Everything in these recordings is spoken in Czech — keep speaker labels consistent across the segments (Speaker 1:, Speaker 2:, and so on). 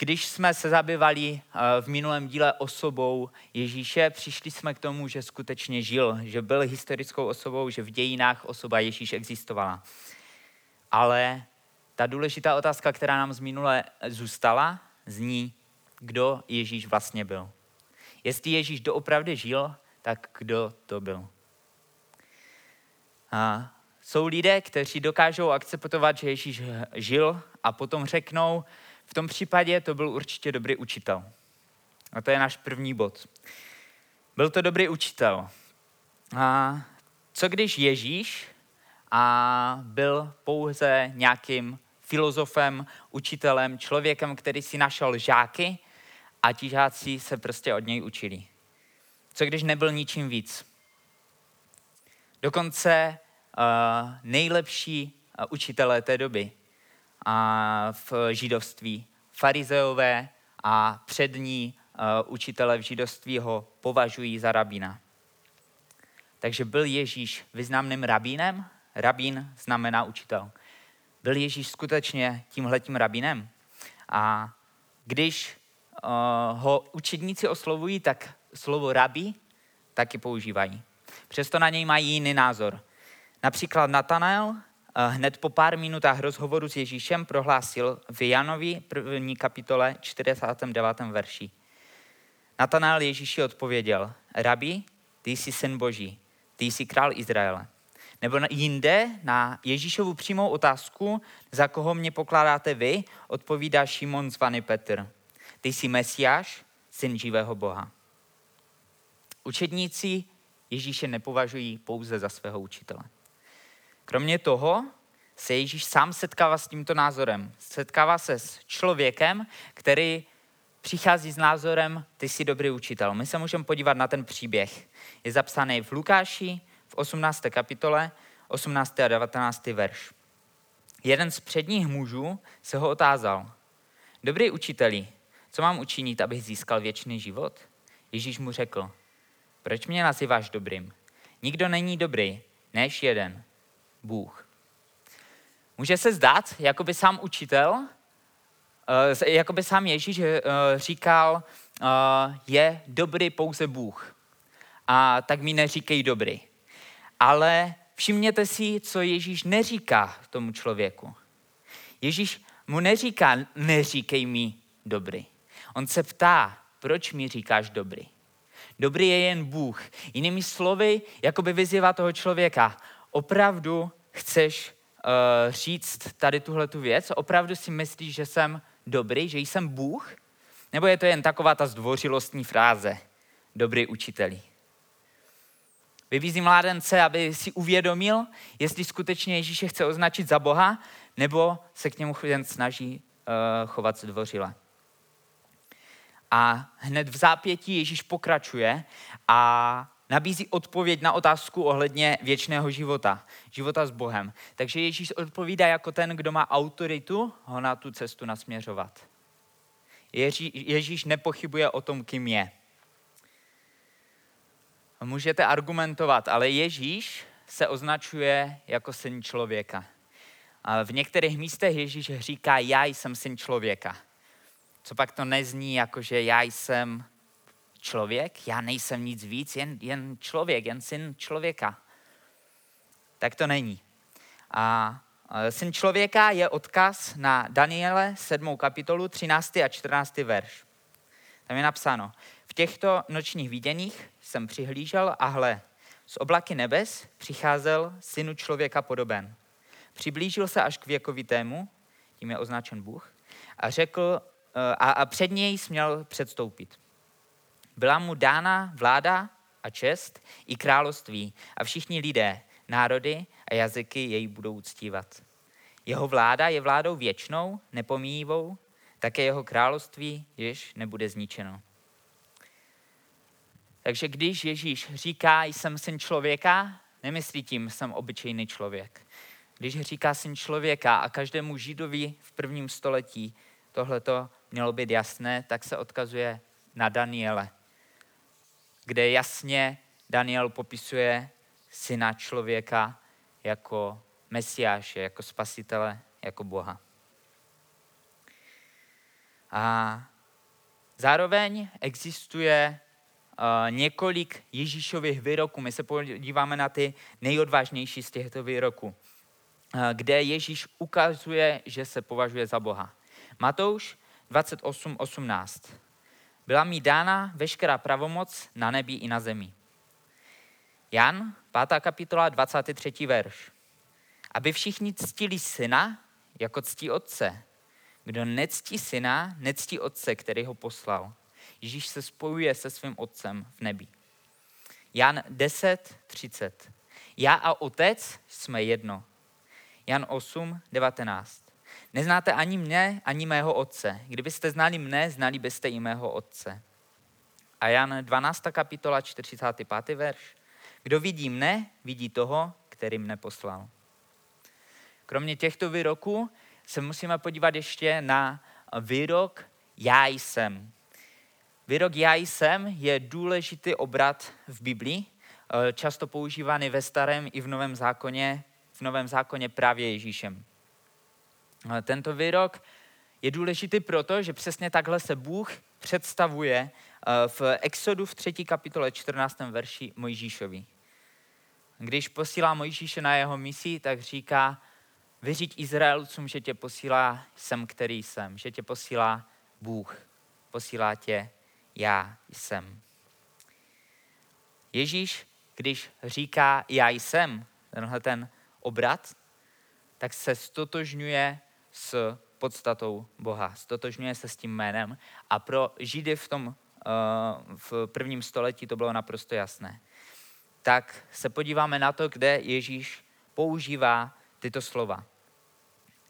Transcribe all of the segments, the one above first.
Speaker 1: když jsme se zabývali v minulém díle osobou Ježíše, přišli jsme k tomu, že skutečně žil, že byl historickou osobou, že v dějinách osoba Ježíš existovala. Ale ta důležitá otázka, která nám z minule zůstala, zní, kdo Ježíš vlastně byl. Jestli Ježíš doopravdy žil, tak kdo to byl? A jsou lidé, kteří dokážou akceptovat, že Ježíš žil a potom řeknou, v tom případě to byl určitě dobrý učitel. A to je náš první bod. Byl to dobrý učitel. A co když Ježíš a byl pouze nějakým filozofem, učitelem, člověkem, který si našel žáky a ti žáci se prostě od něj učili. Co když nebyl ničím víc? Dokonce uh, nejlepší uh, učitelé té doby uh, v židovství, farizeové a přední uh, učitelé v židovství ho považují za rabína. Takže byl Ježíš významným rabínem? Rabín znamená učitel. Byl Ježíš skutečně tímhletím rabínem? A když uh, ho učedníci oslovují, tak slovo rabi taky používají. Přesto na něj mají jiný názor. Například Natanael eh, hned po pár minutách rozhovoru s Ježíšem prohlásil v Janovi první kapitole 49. verši. Natanael Ježíši odpověděl, Rabi, ty jsi syn Boží, ty jsi král Izraele. Nebo jinde na Ježíšovu přímou otázku, za koho mě pokládáte vy, odpovídá Šimon zvaný Petr. Ty jsi Mesiáš, syn živého Boha. Učedníci Ježíše nepovažují pouze za svého učitele. Kromě toho se Ježíš sám setkává s tímto názorem. Setkává se s člověkem, který přichází s názorem, ty jsi dobrý učitel. My se můžeme podívat na ten příběh. Je zapsaný v Lukáši v 18. kapitole, 18. a 19. verš. Jeden z předních mužů se ho otázal. Dobrý učiteli, co mám učinit, abych získal věčný život? Ježíš mu řekl, proč mě nazýváš dobrým? Nikdo není dobrý, než jeden, Bůh. Může se zdát, jako by sám učitel, eh, jako by sám Ježíš eh, říkal, eh, je dobrý pouze Bůh. A tak mi neříkej dobrý. Ale všimněte si, co Ježíš neříká tomu člověku. Ježíš mu neříká, neříkej mi dobrý. On se ptá, proč mi říkáš dobrý. Dobrý je jen Bůh. Jinými slovy, jako by vyzývá toho člověka, opravdu chceš uh, říct tady tuhle tu věc? Opravdu si myslíš, že jsem dobrý, že jsem Bůh? Nebo je to jen taková ta zdvořilostní fráze, dobrý učiteli? Vybízí mládence, aby si uvědomil, jestli skutečně Ježíše chce označit za Boha, nebo se k němu jen snaží uh, chovat zdvořile. A hned v zápětí Ježíš pokračuje a nabízí odpověď na otázku ohledně věčného života, života s Bohem. Takže Ježíš odpovídá jako ten, kdo má autoritu ho na tu cestu nasměřovat. Ježí, Ježíš nepochybuje o tom, kým je. Můžete argumentovat, ale Ježíš se označuje jako syn člověka. A v některých místech Ježíš říká, já jsem syn člověka. Co pak to nezní jako, že já jsem člověk, já nejsem nic víc, jen, jen člověk, jen syn člověka. Tak to není. A syn člověka je odkaz na Daniele 7. kapitolu 13. a 14. verš. Tam je napsáno, v těchto nočních viděních jsem přihlížel a hle, z oblaky nebes přicházel synu člověka podoben. Přiblížil se až k věkovitému, tím je označen Bůh, a řekl, a, a před něj směl předstoupit. Byla mu dána vláda a čest i království a všichni lidé, národy a jazyky jej budou uctívat. Jeho vláda je vládou věčnou, nepomíjivou, také jeho království již nebude zničeno. Takže když Ježíš říká, jsem syn člověka, nemyslí tím, jsem obyčejný člověk. Když říká syn člověka a každému židovi v prvním století tohleto mělo být jasné, tak se odkazuje na Daniele, kde jasně Daniel popisuje syna člověka jako mesiáše, jako spasitele, jako Boha. A zároveň existuje uh, několik Ježíšových výroků. My se podíváme na ty nejodvážnější z těchto výroků, uh, kde Ježíš ukazuje, že se považuje za Boha. Matouš 28.18. Byla mi dána veškerá pravomoc na nebi i na zemi. Jan, 5. kapitola, 23. verš. Aby všichni ctili syna, jako ctí otce. Kdo nectí syna, nectí otce, který ho poslal. Ježíš se spojuje se svým otcem v nebi. Jan 10, 30. Já a otec jsme jedno. Jan 8, 19. Neznáte ani mne, ani mého otce. Kdybyste znali mne, znali byste i mého otce. A Jan 12. kapitola, 45. verš. Kdo vidí mne, vidí toho, který mne poslal. Kromě těchto výroků se musíme podívat ještě na výrok já jsem. Výrok já jsem je důležitý obrat v Biblii, eh, často používaný ve starém i v novém zákoně, v novém zákoně právě Ježíšem. Eh, tento výrok je důležitý proto, že přesně takhle se Bůh představuje eh, v Exodu v 3. kapitole 14. verši Mojžíšovi. Když posílá Mojžíše na jeho misi, tak říká, vyříď Izraelcům, že tě posílá jsem, který jsem, že tě posílá Bůh, posílá tě já jsem. Ježíš, když říká já jsem, tenhle ten obrat, tak se stotožňuje s podstatou Boha, stotožňuje se s tím jménem a pro Židy v tom eh, v prvním století to bylo naprosto jasné. Tak se podíváme na to, kde Ježíš používá tyto slova.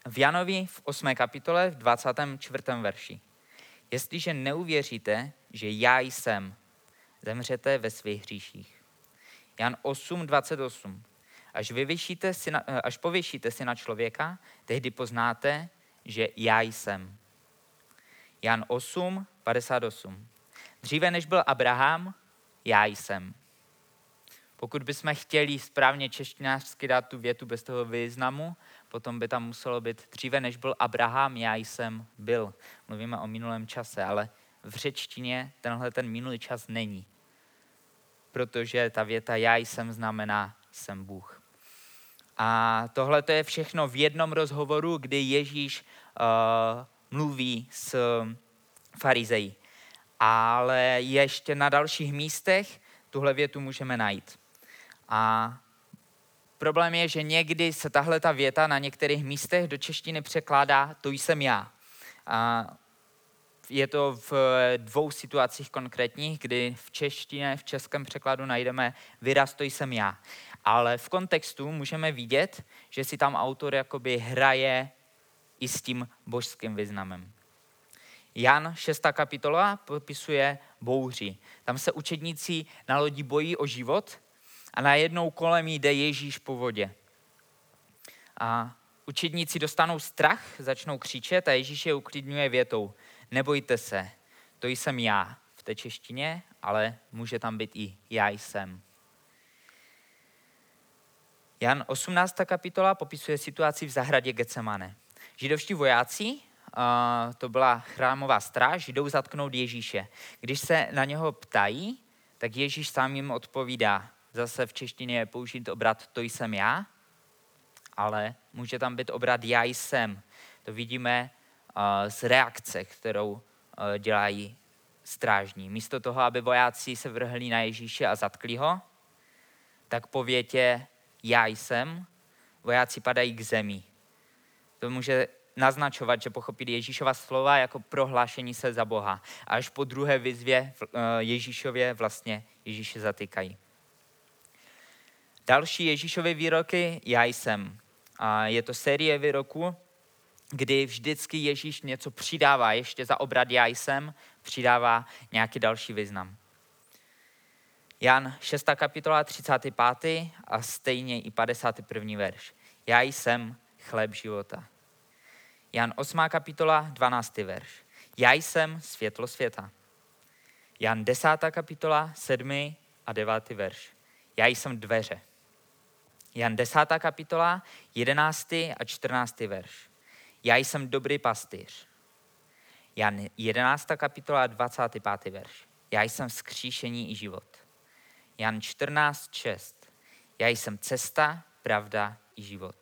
Speaker 1: V Janovi v 8. kapitole v 24. verši. Jestliže neuvěříte, že já jsem, zemřete ve svých hříších. Jan 8, 28. Až, vyvyšíte si na, až povyšíte si na člověka, tehdy poznáte, že já jsem. Jan 8, 58. Dříve než byl Abraham, já jsem. Pokud bychom chtěli správně češtinářsky dát tu větu bez toho významu, potom by tam muselo být dříve, než byl Abraham, já jsem byl. Mluvíme o minulém čase, ale v řečtině tenhle ten minulý čas není. Protože ta věta já jsem znamená jsem Bůh. A tohle to je všechno v jednom rozhovoru, kdy Ježíš uh, mluví s farizejí. Ale ještě na dalších místech tuhle větu můžeme najít. A problém je, že někdy se tahle ta věta na některých místech do češtiny překládá to jsem já. A je to v dvou situacích konkrétních, kdy v češtině, v českém překladu najdeme výraz to jsem já. Ale v kontextu můžeme vidět, že si tam autor jakoby hraje i s tím božským významem. Jan 6. kapitola popisuje bouři. Tam se učedníci na lodi bojí o život a najednou kolem jde Ježíš po vodě. A učedníci dostanou strach, začnou křičet a Ježíš je uklidňuje větou. Nebojte se, to jsem já v té češtině, ale může tam být i já jsem. Jan 18. kapitola popisuje situaci v zahradě Getsemane. Židovští vojáci, to byla chrámová stráž, jdou zatknout Ježíše. Když se na něho ptají, tak Ježíš sám jim odpovídá. Zase v češtině je použít obrat to jsem já, ale může tam být obrat já jsem. To vidíme z reakce, kterou dělají strážní. Místo toho, aby vojáci se vrhli na Ježíše a zatkli ho, tak po větě já jsem, vojáci padají k zemi. To může naznačovat, že pochopili Ježíšova slova jako prohlášení se za Boha. A až po druhé výzvě eh, Ježíšově vlastně Ježíše zatýkají. Další Ježíšové výroky, já jsem. A je to série výroků, kdy vždycky Ježíš něco přidává, ještě za obrad já jsem, přidává nějaký další význam. Jan 6. kapitola 35. a stejně i 51. verš. Já jsem chléb života. Jan 8. kapitola 12. verš. Já jsem světlo světa. Jan 10. kapitola 7. a 9. verš. Já jsem dveře. Jan 10. kapitola 11. a 14. verš. Já jsem dobrý pastýř. Jan 11. kapitola 25. verš. Já jsem vzkříšení i život. Jan 14. 6. Já jsem cesta, pravda i život.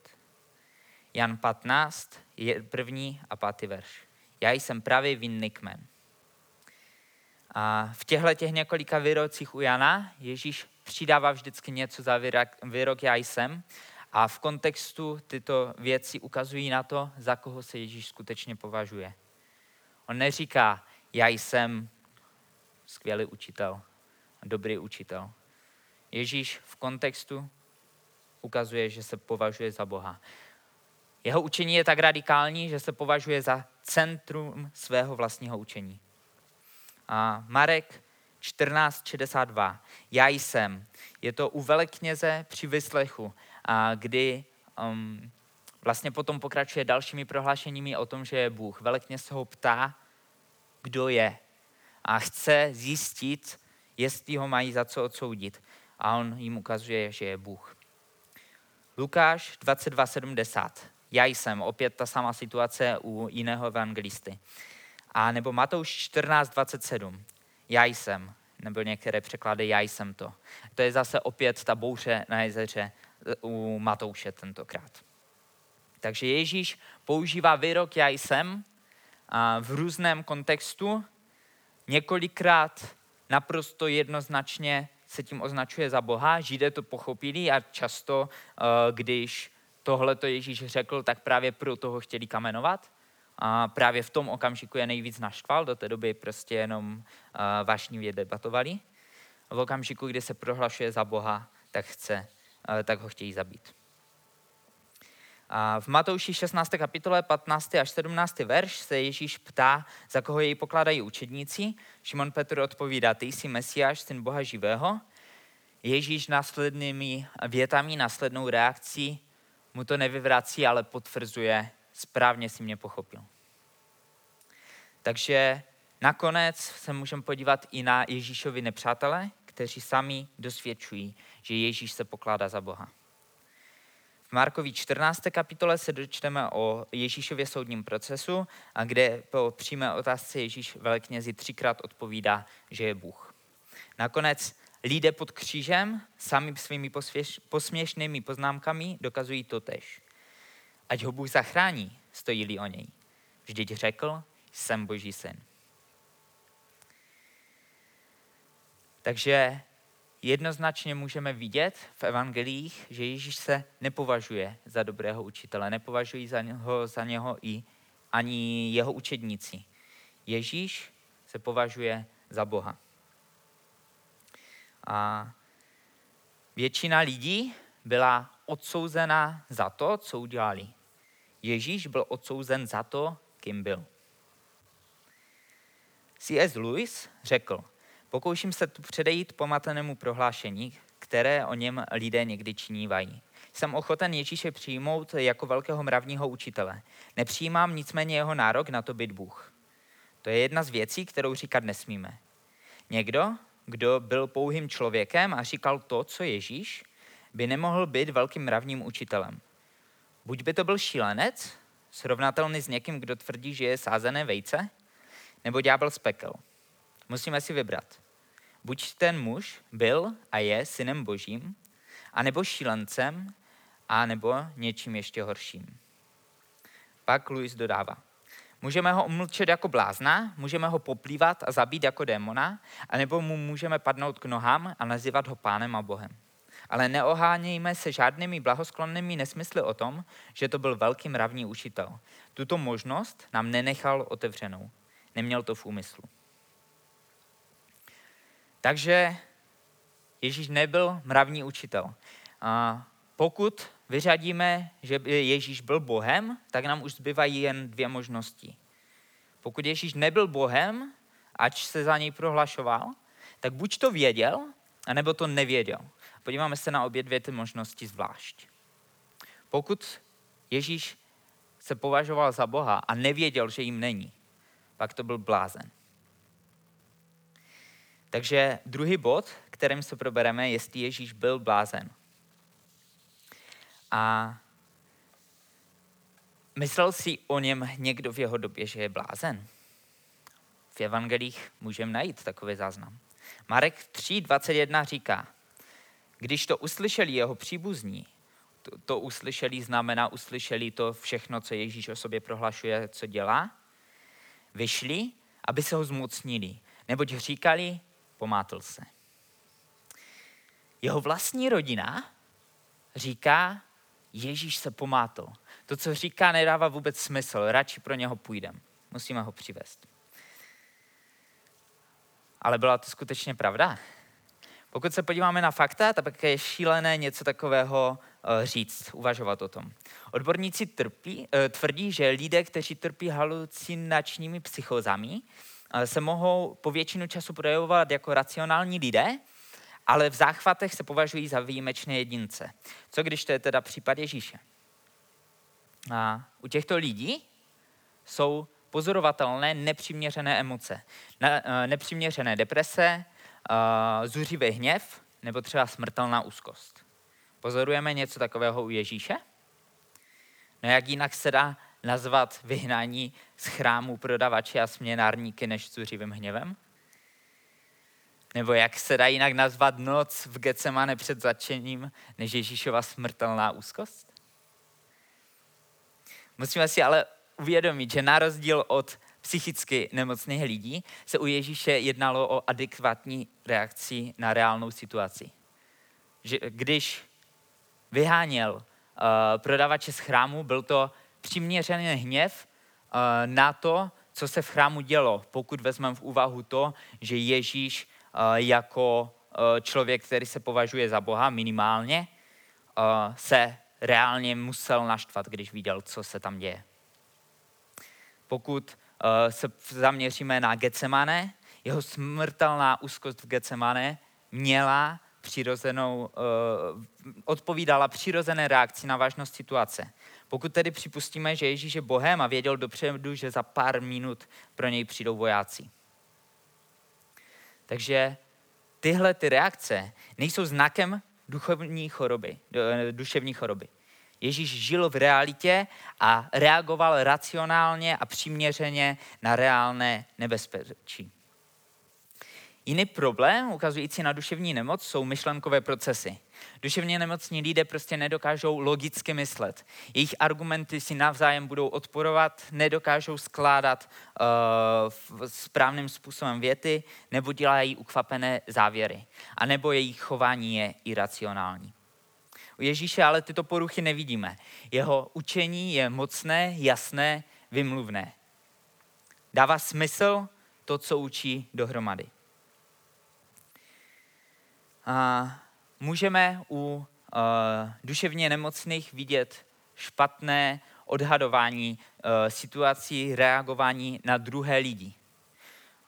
Speaker 1: Jan 15, je první a pátý verš. Já jsem pravý vinný kmen. A v těchto těch několika výrocích u Jana Ježíš přidává vždycky něco za výrok, výrok já jsem a v kontextu tyto věci ukazují na to, za koho se Ježíš skutečně považuje. On neříká, já jsem skvělý učitel, dobrý učitel. Ježíš v kontextu ukazuje, že se považuje za Boha. Jeho učení je tak radikální, že se považuje za centrum svého vlastního učení. A Marek 14.62. Já jsem. Je to u velekněze při vyslechu, a kdy um, vlastně potom pokračuje dalšími prohlášeními o tom, že je Bůh. Velekněz ho ptá, kdo je. A chce zjistit, jestli ho mají za co odsoudit. A on jim ukazuje, že je Bůh. Lukáš 22.70. Já jsem. Opět ta samá situace u jiného evangelisty. A nebo Matouš 14.27. Já jsem. Nebo některé překlady já jsem to. To je zase opět ta bouře na jezeře eh, u Matouše tentokrát. Takže Ježíš používá výrok já jsem v různém kontextu. Několikrát naprosto jednoznačně se tím označuje za Boha. Židé to pochopili a často, eh, když tohle to Ježíš řekl, tak právě pro toho chtěli kamenovat. A právě v tom okamžiku je nejvíc naštval, do té doby prostě jenom uh, vášnivě debatovali. V okamžiku, kdy se prohlašuje za Boha, tak, chce, uh, tak ho chtějí zabít. A v Matouši 16. kapitole 15. až 17. verš se Ježíš ptá, za koho jej pokládají učedníci. Šimon Petr odpovídá, ty jsi Mesiáš, syn Boha živého. Ježíš následnými větami, následnou reakcí mu to nevyvrací, ale potvrzuje, správně si mě pochopil. Takže nakonec se můžeme podívat i na Ježíšovi nepřátele, kteří sami dosvědčují, že Ježíš se pokládá za Boha. V Markovi 14. kapitole se dočteme o Ježíšově soudním procesu, a kde po přímé otázce Ježíš veleknězi třikrát odpovídá, že je Bůh. Nakonec lidé pod křížem sami svými posměšnými poznámkami dokazují to tež. Ať ho Bůh zachrání, stojí-li o něj. Vždyť řekl, jsem Boží syn. Takže jednoznačně můžeme vidět v evangelích, že Ježíš se nepovažuje za dobrého učitele, nepovažují za něho, za něho i ani jeho učedníci. Ježíš se považuje za Boha. A většina lidí byla odsouzena za to, co udělali. Ježíš byl odsouzen za to, kým byl. C.S. Lewis řekl, pokouším se tu předejít pomatenému prohlášení, které o něm lidé někdy činívají. Jsem ochoten Ježíše přijmout jako velkého mravního učitele. Nepřijímám nicméně jeho nárok na to být Bůh. To je jedna z věcí, kterou říkat nesmíme. Někdo, kdo byl pouhým člověkem a říkal to, co Ježíš, by nemohl být velkým mravním učitelem. Buď by to byl šílenec, srovnatelný s někým, kdo tvrdí, že je sázené vejce, nebo ďábel z pekel. Musíme si vybrat. Buď ten muž byl a je synem božím, anebo šílencem, a nebo něčím ještě horším. Pak Louis dodává. Můžeme ho umlčet jako blázna, můžeme ho poplývat a zabít jako démona, anebo mu můžeme padnout k nohám a nazývat ho pánem a bohem. Ale neohánějme se žádnými blahosklonnými nesmysly o tom, že to byl velký mravní učitel. Tuto možnost nám nenechal otevřenou. Neměl to v úmyslu. Takže Ježíš nebyl mravní učitel. A pokud vyřadíme, že Ježíš byl Bohem, tak nám už zbývají jen dvě možnosti. Pokud Ježíš nebyl Bohem, ač se za něj prohlašoval, tak buď to věděl, anebo to nevěděl. Podíváme se na obě dvě ty možnosti zvlášť. Pokud Ježíš se považoval za Boha a nevěděl, že jim není, pak to byl blázen. Takže druhý bod, kterým se probereme, jestli Ježíš byl blázen. A myslel si o něm někdo v jeho době, že je blázen? v evangelích můžeme najít takový záznam. Marek 3.21 říká, když to uslyšeli jeho příbuzní, to, to uslyšeli znamená, uslyšeli to všechno, co Ježíš o sobě prohlašuje, co dělá, vyšli, aby se ho zmocnili, neboť říkali, pomátl se. Jeho vlastní rodina říká, Ježíš se pomátl. To, co říká, nedává vůbec smysl, radši pro něho půjdem. Musíme ho přivést. Ale byla to skutečně pravda? Pokud se podíváme na fakta, tak je šílené něco takového eh, říct, uvažovat o tom. Odborníci trpí, eh, tvrdí, že lidé, kteří trpí halucinačními psychozami, se mohou po většinu času projevovat jako racionální lidé, ale v záchvatech se považují za výjimečné jedince. Co když to je teda případ Ježíše? A u těchto lidí jsou pozorovatelné nepřiměřené emoce. Ne, nepřiměřené deprese, zuřivý hněv nebo třeba smrtelná úzkost. Pozorujeme něco takového u Ježíše? No jak jinak se dá nazvat vyhnání z chrámu prodavače a směnárníky než zuřivým hněvem? Nebo jak se dá jinak nazvat noc v Getsemane před začením než Ježíšova smrtelná úzkost? Musíme si ale uvědomit, že na rozdíl od psychicky nemocných lidí se u Ježíše jednalo o adekvátní reakci na reálnou situaci. Že když vyháněl uh, prodavače z chrámu, byl to přiměřený hněv uh, na to, co se v chrámu dělo, pokud vezmeme v úvahu to, že Ježíš uh, jako uh, člověk, který se považuje za Boha minimálně, se reálně musel naštvat, když viděl, co se tam děje. Pokud se zaměříme na Getsemane, jeho smrtelná úzkost v Getsemane měla přirozenou, odpovídala přirozené reakci na vážnost situace. Pokud tedy připustíme, že Ježíš je Bohem a věděl dopředu, že za pár minut pro něj přijdou vojáci. Takže tyhle ty reakce nejsou znakem duchovní choroby, duševní choroby. Ježíš žil v realitě a reagoval racionálně a přiměřeně na reálné nebezpečí. Jiný problém, ukazující na duševní nemoc, jsou myšlenkové procesy. Duševně nemocní lidé prostě nedokážou logicky myslet. Jejich argumenty si navzájem budou odporovat, nedokážou skládat uh, správným způsobem věty nebo dělají ukvapené závěry. A nebo jejich chování je iracionální. U Ježíše ale tyto poruchy nevidíme. Jeho učení je mocné, jasné, vymluvné. Dává smysl to, co učí dohromady. A můžeme u uh, duševně nemocných vidět špatné odhadování uh, situací, reagování na druhé lidi.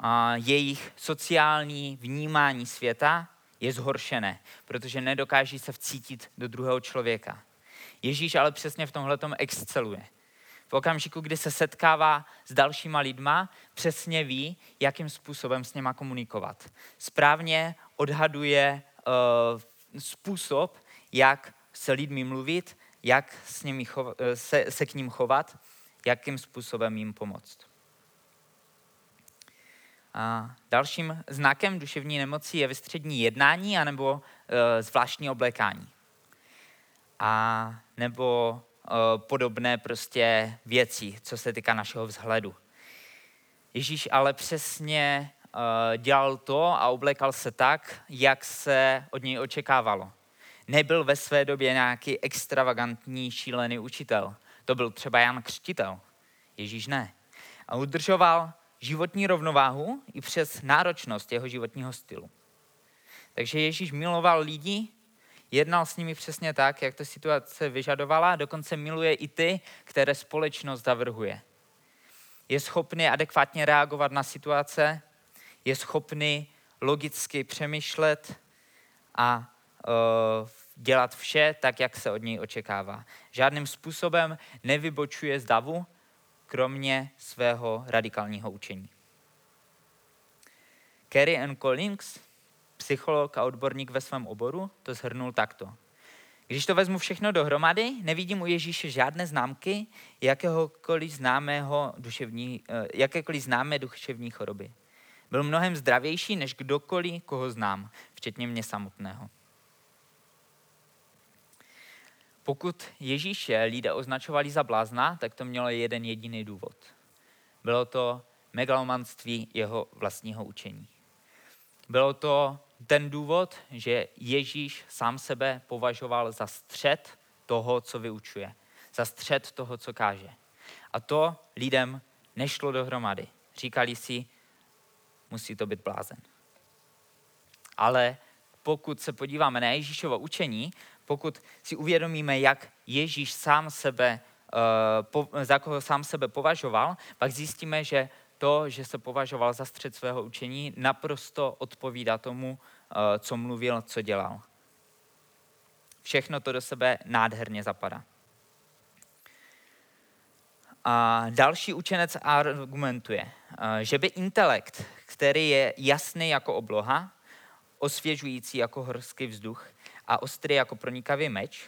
Speaker 1: Uh, jejich sociální vnímání světa je zhoršené, protože nedokáží se vcítit do druhého člověka. Ježíš ale přesně v tomhle exceluje. V okamžiku, kdy se setkává s dalšíma lidma, přesně ví, jakým způsobem s něma komunikovat. Správně odhaduje uh, způsob, jak se lidmi mluvit, jak s nimi chovat, se, se k ním chovat, jakým způsobem jim pomoct. A dalším znakem duševní nemoci je vystřední jednání anebo e, zvláštní oblékání. A nebo e, podobné prostě věci, co se týká našeho vzhledu. Ježíš ale přesně dělal to a oblékal se tak, jak se od něj očekávalo. Nebyl ve své době nějaký extravagantní, šílený učitel. To byl třeba Jan Křtitel. Ježíš ne. A udržoval životní rovnováhu i přes náročnost jeho životního stylu. Takže Ježíš miloval lidi, jednal s nimi přesně tak, jak to situace vyžadovala, dokonce miluje i ty, které společnost zavrhuje. Je schopný adekvátně reagovat na situace, je schopný logicky přemýšlet a uh, dělat vše tak, jak se od něj očekává. Žádným způsobem nevybočuje z davu, kromě svého radikálního učení. Kerry N. Collins, psycholog a odborník ve svém oboru, to shrnul takto. Když to vezmu všechno dohromady, nevidím u Ježíše žádné známky jakéhokoliv známého duševní, eh, jakékoliv známé duševní choroby. Byl mnohem zdravější než kdokoliv, koho znám, včetně mě samotného. Pokud Ježíše lidé označovali za blázna, tak to mělo jeden jediný důvod. Bylo to megalomanství jeho vlastního učení. Bylo to ten důvod, že Ježíš sám sebe považoval za střed toho, co vyučuje, za střed toho, co káže. A to lidem nešlo dohromady. Říkali si, musí to být blázen. Ale pokud se podíváme na Ježíšovo učení, pokud si uvědomíme, jak Ježíš sám sebe, eh, za koho sám sebe považoval, pak zjistíme, že to, že se považoval za střed svého učení, naprosto odpovídá tomu, eh, co mluvil, co dělal. Všechno to do sebe nádherně zapadá. A další učenec argumentuje, eh, že by intelekt, který je jasný jako obloha, osvěžující jako horský vzduch a ostrý jako pronikavý meč,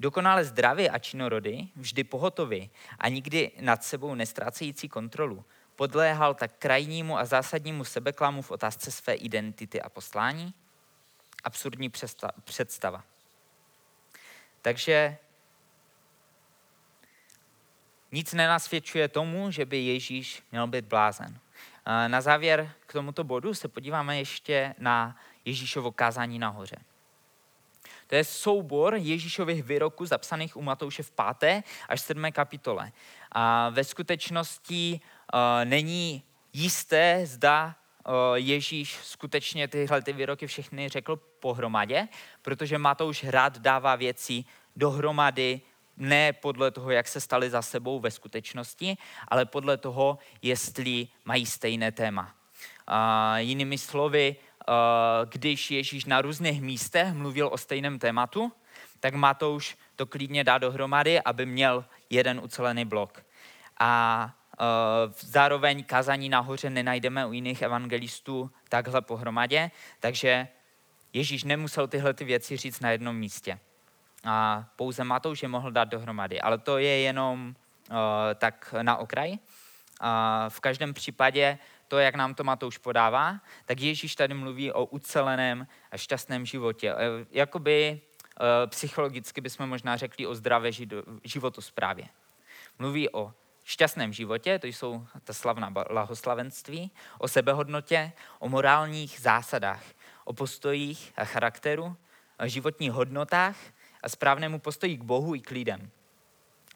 Speaker 1: dokonale zdravý a činorody, vždy pohotový a nikdy nad sebou nestrácející kontrolu, podléhal tak krajnímu a zásadnímu sebeklamu v otázce své identity a poslání? Absurdní představa. Takže nic nenasvědčuje tomu, že by Ježíš měl být blázen. Na závěr k tomuto bodu se podíváme ještě na Ježíšovo kázání nahoře. To je soubor Ježíšových výroků zapsaných u Matouše v 5. až 7. kapitole. A ve skutečnosti uh, není jisté, zda uh, Ježíš skutečně tyhle ty výroky všechny řekl pohromadě, protože Matouš rád dává věci dohromady, ne podle toho, jak se staly za sebou ve skutečnosti, ale podle toho, jestli mají stejné téma. Uh, jinými slovy, Eh, když Ježíš na různých místech mluvil o stejném tématu, tak Matouš to klidně dá dohromady, aby měl jeden ucelený blok. A eh, zároveň kazání nahoře nenajdeme u jiných evangelistů takhle pohromadě, takže Ježíš nemusel tyhle ty věci říct na jednom místě. A pouze Matouš je mohl dát dohromady. Ale to je jenom uh, tak na okraj. Uh, v každém případě to, jak nám to Matouš podává, tak Ježíš tady mluví o uceleném a šťastném životě. E, jakoby e, psychologicky bychom možná řekli o zdravé životosprávě. Mluví o šťastném životě, to jsou ta slavná blahoslavenství, o sebehodnotě, o morálních zásadách, o postojích a charakteru, o životních hodnotách a správnému postoji k Bohu i k lidem.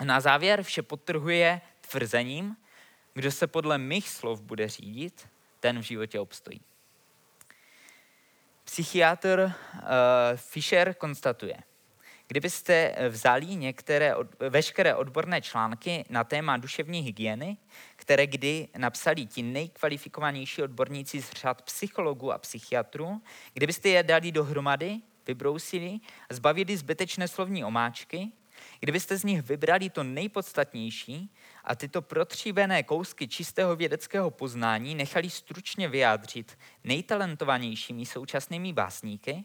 Speaker 1: Na závěr vše podtrhuje tvrzením, kdo se podle mých slov bude řídit, ten v životě obstojí. Psychiatr uh, Fischer konstatuje, kdybyste vzali některé, veškeré odborné články na téma duševní hygieny, které kdy napsali ti nejkvalifikovanější odborníci z řad psychologů a psychiatrů, kdybyste je dali dohromady, vybrousili a zbavili zbytečné slovní omáčky, kdybyste z nich vybrali to nejpodstatnější, a tyto protříbené kousky čistého vědeckého poznání nechali stručně vyjádřit nejtalentovanějšími současnými básníky,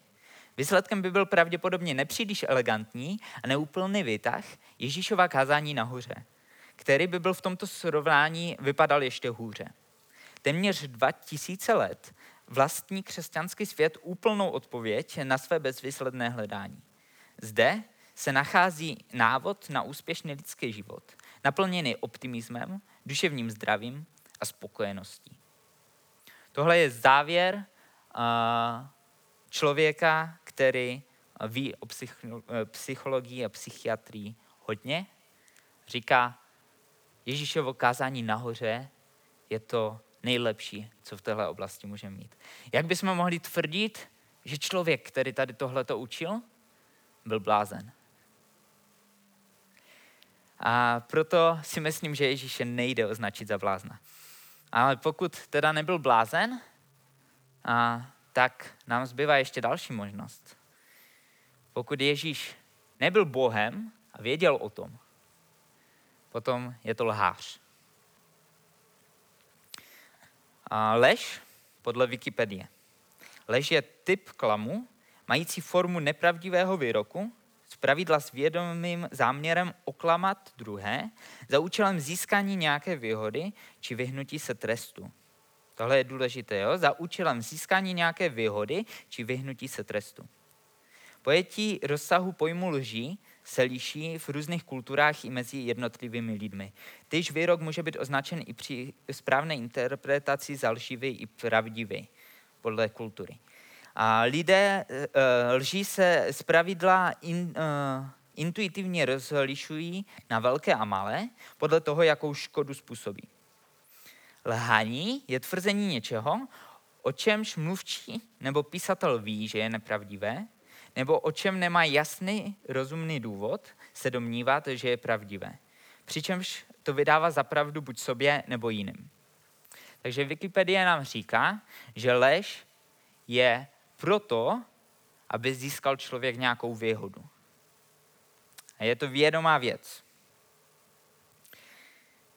Speaker 1: výsledkem by byl pravděpodobně nepříliš elegantní a neúplný výtah Ježíšova kázání nahoře, který by byl v tomto srovnání vypadal ještě hůře. Téměř dva tisíce let vlastní křesťanský svět úplnou odpověď na své bezvýsledné hledání. Zde se nachází návod na úspěšný lidský život – naplněný optimismem, duševním zdravím a spokojeností. Tohle je závěr člověka, který ví o psychologii a psychiatrii hodně. Říká, Ježíšovo kázání nahoře je to nejlepší, co v téhle oblasti můžeme mít. Jak bychom mohli tvrdit, že člověk, který tady tohle to učil, byl blázen? A proto si myslím, že Ježíše nejde označit za blázna. Ale pokud teda nebyl blázen, a, tak nám zbývá ještě další možnost. Pokud Ježíš nebyl Bohem a věděl o tom, potom je to lhář. A lež podle Wikipedie. Lež je typ klamu, mající formu nepravdivého výroku, pravidla s vědomým záměrem oklamat druhé za účelem získání nějaké výhody či vyhnutí se trestu. Tohle je důležité, jo? Za účelem získání nějaké výhody či vyhnutí se trestu. Pojetí rozsahu pojmu lží se liší v různých kulturách i mezi jednotlivými lidmi. Tyž výrok může být označen i při správné interpretaci za lživý i pravdivý podle kultury. A lidé uh, lží se z pravidla in, uh, intuitivně rozlišují na velké a malé podle toho, jakou škodu způsobí. Lhání je tvrzení něčeho, o čemž mluvčí nebo písatel ví, že je nepravdivé, nebo o čem nemá jasný, rozumný důvod se domnívat, že je pravdivé. Přičemž to vydává za pravdu buď sobě nebo jiným. Takže Wikipedie nám říká, že lež je proto, aby získal člověk nějakou výhodu. A je to vědomá věc.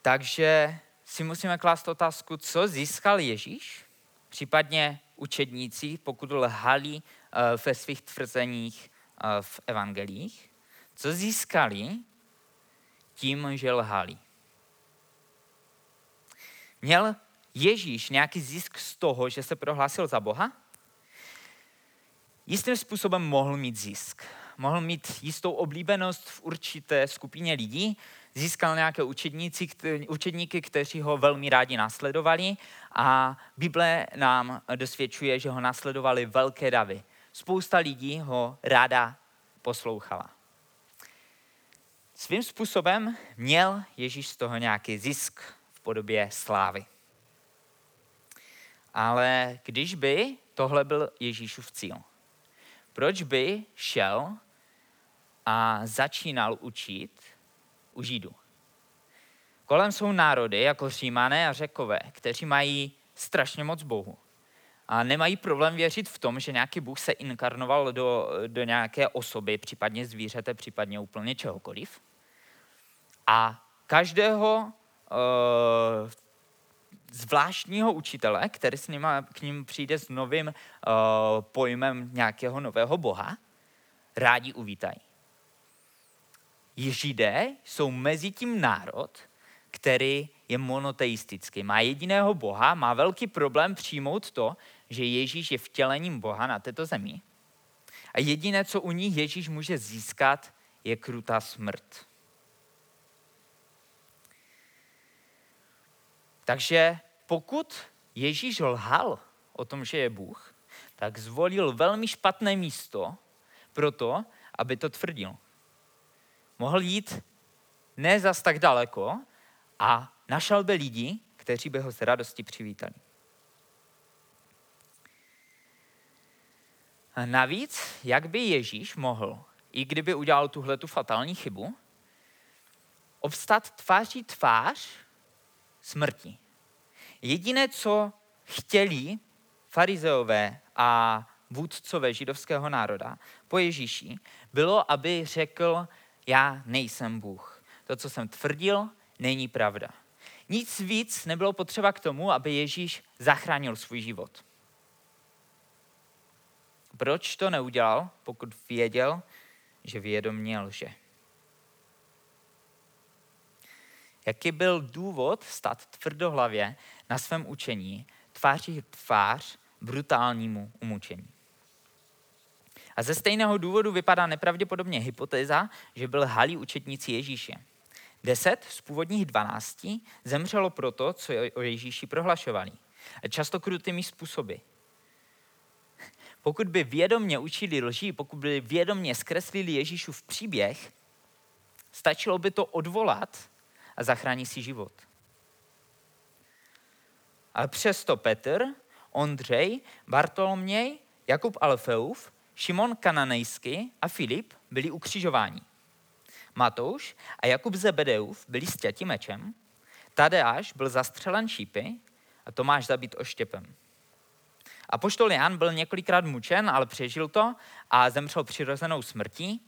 Speaker 1: Takže si musíme klást otázku, co získal Ježíš, případně učedníci, pokud lhali ve svých tvrzeních eh, v evangelích, co získali tím, že lhali. Měl Ježíš nějaký zisk z toho, že se prohlásil za Boha? Jistým způsobem mohl mít zisk. Mohl mít jistou oblíbenost v určité skupině lidí, získal nějaké učedníci, učedníky, kteří ho velmi rádi následovali a Bible nám dosvědčuje, že ho následovali velké davy. Spousta lidí ho ráda poslouchala. Svým způsobem měl Ježíš z toho nějaký zisk v podobě slávy. Ale když by tohle byl Ježíšův cíl, proč by šel a začínal učit u Židů? Kolem jsou národy jako Římané a Řekové, kteří mají strašně moc Bohu. A nemají problém věřit v tom, že nějaký Bůh se inkarnoval do, do nějaké osoby, případně zvířete, případně úplně čehokoliv. A každého uh, zvláštního učitele, který s nima, k ním přijde s novým uh, pojmem nějakého nového boha, rádi uvítají. Židé jsou mezi tím národ, který je monoteistický. Má jediného boha, má velký problém přijmout to, že Ježíš je vtělením boha na této zemi. A jediné, co u nich Ježíš může získat, je krutá smrt. Takže pokud Ježíš lhal o tom, že je Bůh, tak zvolil velmi špatné místo pro to, aby to tvrdil. Mohl jít ne zas tak daleko a našel by lidi, kteří by ho s radostí přivítali. Navíc, jak by Ježíš mohl, i kdyby udělal tuhle tu fatální chybu, obstat tváří tvář smrti. Jediné, co chtěli farizeové a vůdcové židovského národa po Ježíši, bylo, aby řekl, já nejsem Bůh. To, co jsem tvrdil, není pravda. Nic víc nebylo potřeba k tomu, aby Ježíš zachránil svůj život. Proč to neudělal, pokud věděl, že vědomě lže? Jaký byl důvod stát tvrdohlavě na svém učení tváří tvář brutálnímu umučení? A ze stejného důvodu vypadá nepravděpodobně hypotéza, že byl halí učetníci Ježíše. Deset z původních dvanácti zemřelo proto, co o Ježíši prohlašovali. Často krutými způsoby. Pokud by vědomně učili lží, pokud by vědomně zkreslili Ježíšův příběh, stačilo by to odvolat a zachrání si život. Ale přesto Petr, Ondřej, Bartoloměj, Jakub Alfeův, Šimon Kananejský a Filip byli ukřižováni. Matouš a Jakub Zebedeův byli stěti mečem, Tadeáš byl zastřelen šípy a Tomáš zabit oštěpem. A poštol Jan byl několikrát mučen, ale přežil to a zemřel přirozenou smrtí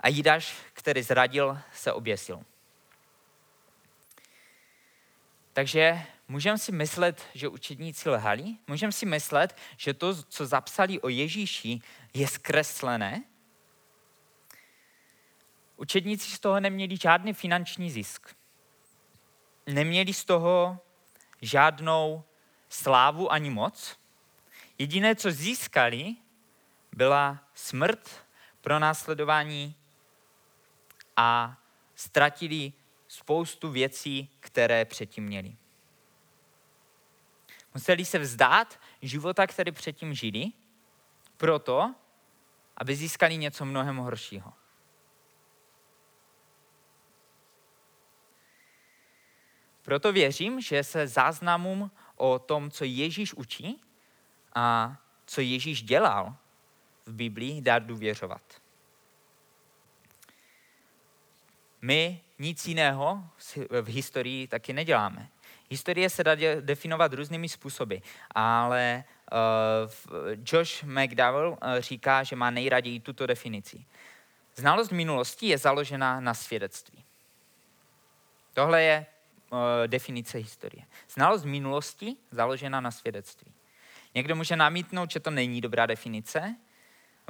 Speaker 1: a Jidáš, který zradil, se oběsil. Takže můžeme si myslet, že učedníci lhali, můžeme si myslet, že to, co zapsali o Ježíši, je zkreslené. Učedníci z toho neměli žádný finanční zisk. Neměli z toho žádnou slávu ani moc. Jediné, co získali, byla smrt, pronásledování a ztratili spoustu věcí, které předtím měli. Museli se vzdát života, který předtím žili, proto, aby získali něco mnohem horšího. Proto věřím, že se záznamům o tom, co Ježíš učí a co Ježíš dělal v Biblii, dá důvěřovat. My nic jiného v historii taky neděláme. Historie se dá definovat různými způsoby, ale uh, Josh McDowell uh, říká, že má nejraději tuto definici. Znalost minulosti je založena na svědectví. Tohle je uh, definice historie. Znalost minulosti založena na svědectví. Někdo může namítnout, že to není dobrá definice,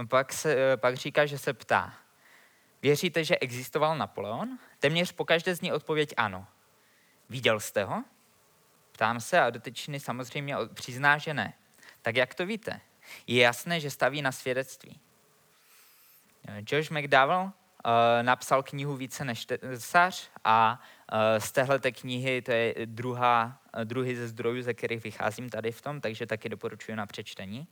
Speaker 1: pak, se, pak říká, že se ptá, věříte, že existoval Napoleon? Téměř pokaždé zní odpověď ano. Viděl jste ho? Ptám se a dotyčný samozřejmě přizná, že ne. Tak jak to víte? Je jasné, že staví na svědectví. Josh McDowell uh, napsal knihu Více než tesař a uh, z téhle knihy, to je druhá, uh, druhý ze zdrojů, ze kterých vycházím tady v tom, takže taky doporučuji na přečtení.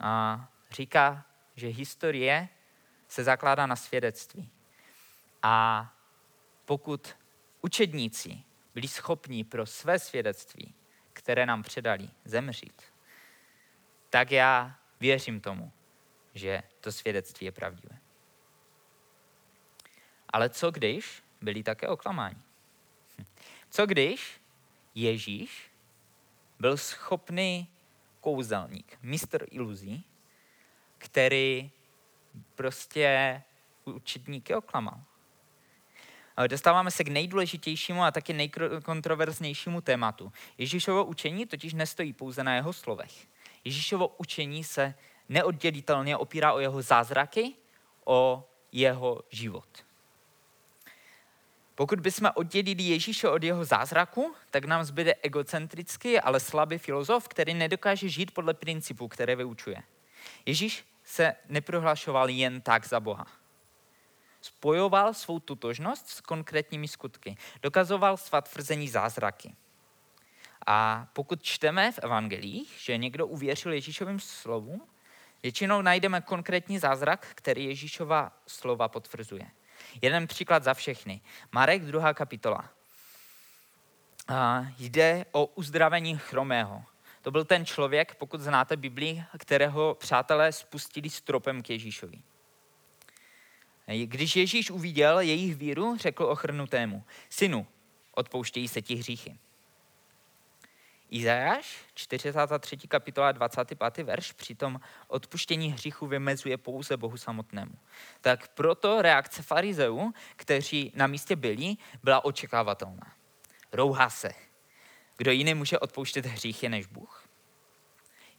Speaker 1: Uh, říká, že historie se zakládá na svědectví. A pokud učedníci byli schopni pro své svědectví, které nám předali, zemřít, tak já věřím tomu, že to svědectví je pravdivé. Ale co když byli také oklamáni? Co když Ježíš byl schopný kouzelník, mistr iluzí, který prostě učedníky oklamal? Dostáváme se k nejdůležitějšímu a taky nejkontroverznějšímu tématu. Ježíšovo učení totiž nestojí pouze na jeho slovech. Ježíšovo učení se neoddělitelně opírá o jeho zázraky, o jeho život. Pokud bychom oddělili Ježíše od jeho zázraku, tak nám zbyde egocentrický, ale slabý filozof, který nedokáže žít podle principů, které vyučuje. Ježíš se neprohlašoval jen tak za Boha spojoval svou tutožnost s konkrétními skutky. Dokazoval svá tvrzení zázraky. A pokud čteme v evangelích, že někdo uvěřil Ježíšovým slovům, většinou najdeme konkrétní zázrak, který Ježíšova slova potvrzuje. Jeden příklad za všechny. Marek, druhá kapitola. A jde o uzdravení chromého. To byl ten člověk, pokud znáte Biblii, kterého přátelé spustili stropem k Ježíšovi. Když Ježíš uviděl jejich víru, řekl ochrnutému, synu, odpouštějí se ti hříchy. Izajáš, 43. kapitola, 25. verš, přitom odpuštění hříchu vymezuje pouze Bohu samotnému. Tak proto reakce farizeů, kteří na místě byli, byla očekávatelná. Rouhá se. Kdo jiný může odpouštět hříchy než Bůh?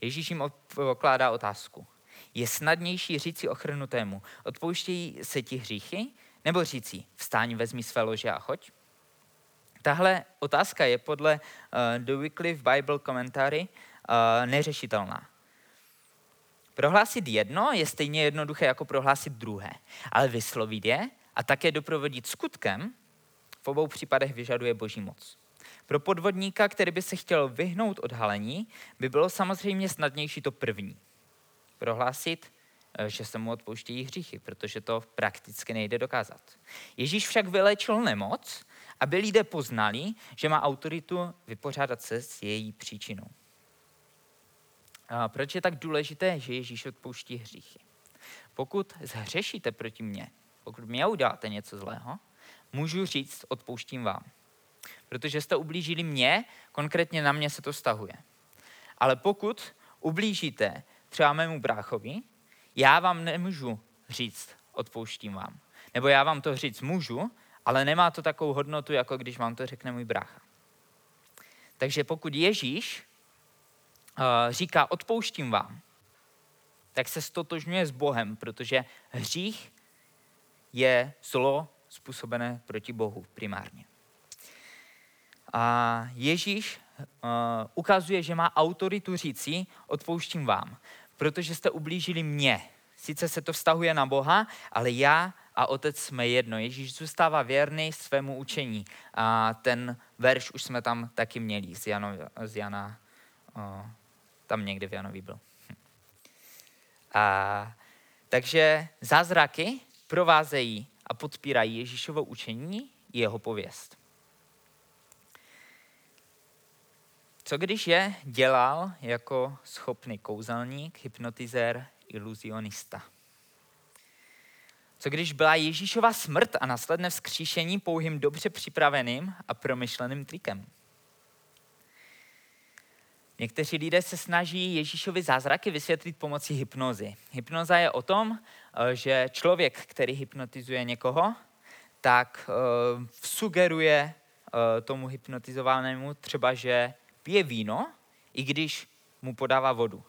Speaker 1: Ježíš jim pokládá otázku. Je snadnější říci ochrnutému, odpouštějí se ti hříchy, nebo říci, vstáň, vezmi své lože a choď? Tahle otázka je podle uh, The Wycliffe Bible Commentary uh, neřešitelná. Prohlásit jedno je stejně jednoduché jako prohlásit druhé, ale vyslovit je a také doprovodit skutkem v obou případech vyžaduje boží moc. Pro podvodníka, který by se chtěl vyhnout odhalení, by bylo samozřejmě snadnější to první – prohlásit, eh, že se mu odpouštějí hříchy, protože to prakticky nejde dokázat. Ježíš však vylečil nemoc, aby lidé poznali, že má autoritu vypořádat se s její příčinou. A proč je tak důležité, že Ježíš odpouští hříchy? Pokud zhřešíte proti mně, pokud mě uděláte něco zlého, můžu říct, odpouštím vám. Protože jste ublížili mě, konkrétně na mě se to stahuje. Ale pokud ublížíte třeba mému bráchovi, já vám nemůžu říct, odpouštím vám. Nebo já vám to říct můžu, ale nemá to takovou hodnotu, jako když vám to řekne můj brácha. Takže pokud Ježíš uh, říká, odpouštím vám, tak se stotožňuje s Bohem, protože hřích je zlo způsobené proti Bohu primárně. A Ježíš ukazuje, že má autoritu říci, odpouštím vám, protože jste ublížili mě. Sice se to vztahuje na Boha, ale já a otec jsme jedno. Ježíš zůstává věrný svému učení. A ten verš už jsme tam taky měli z, Jano, z Jana, o, tam někde v Janovi byl. A, takže zázraky provázejí a podpírají Ježíšovo učení i jeho pověst. Co když je dělal jako schopný kouzelník, hypnotizér, iluzionista? Co když byla Ježíšova smrt a následné vzkříšení pouhým dobře připraveným a promyšleným trikem? Někteří lidé se snaží Ježíšovi zázraky vysvětlit pomocí hypnozy. Hypnoza je o tom, eh, že člověk, který hypnotizuje někoho, tak uh, sugeruje uh, tomu hypnotizovanému třeba, že pije víno, i když mu podává vodu.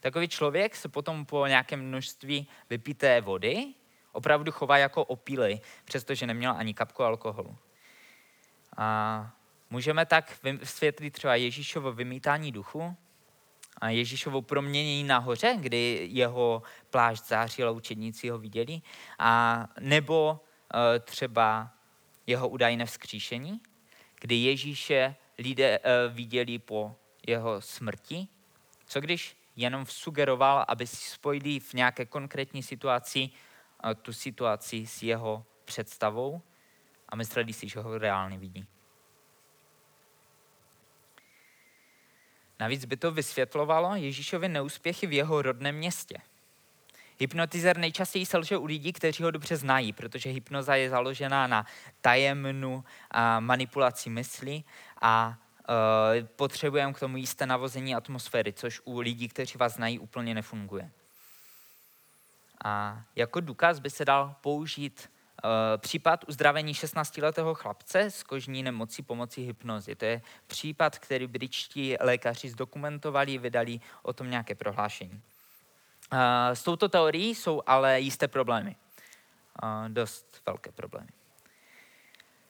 Speaker 1: Takový člověk se potom po nějakém množství vypité vody opravdu chová jako opílej, přestože neměl ani kapku alkoholu. A můžeme tak vysvětlit třeba Ježíšovo vymítání duchu, a Ježíšovo proměnění nahoře, kdy jeho plášť zářil a učedníci ho viděli, a nebo e, třeba jeho údajné vzkříšení, kdy Ježíše lidé e, viděli po jeho smrti. Co když jenom sugeroval, aby si spojili v nějaké konkrétní situaci tu situaci s jeho představou a mysleli si, že ho reálně vidí. Navíc by to vysvětlovalo Ježíšovi neúspěchy v jeho rodném městě. Hypnotizer nejčastěji selže u lidí, kteří ho dobře znají, protože hypnoza je založená na tajemnu a manipulaci mysli a e, potřebujeme k tomu jisté navození atmosféry, což u lidí, kteří vás znají, úplně nefunguje. A jako důkaz by se dal použít uh, případ uzdravení 16-letého chlapce s kožní nemocí pomocí hypnozy. To je případ, který britští lékaři zdokumentovali, vydali o tom nějaké prohlášení. Uh, s touto teorií jsou ale jisté problémy. Uh, dost velké problémy.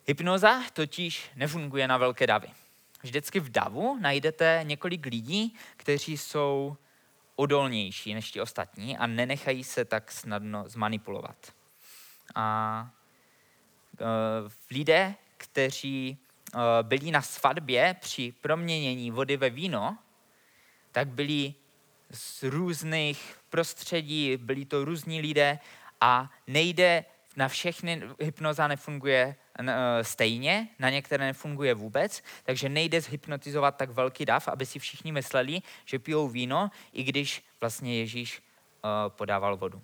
Speaker 1: Hypnoza totiž nefunguje na velké davy. Vždycky v davu najdete několik lidí, kteří jsou odolnější než ti ostatní a nenechají se tak snadno zmanipulovat. A uh, lidé, kteří uh, byli na svatbě při proměnění vody ve víno, tak byli z různých prostředí, byli to různí lidé a nejde na všechny hypnoza nefunguje eh, stejně, na některé nefunguje vůbec, takže nejde zhypnotizovat tak velký dav, aby si všichni mysleli, že pijou víno, i když vlastně Ježíš eh, podával vodu.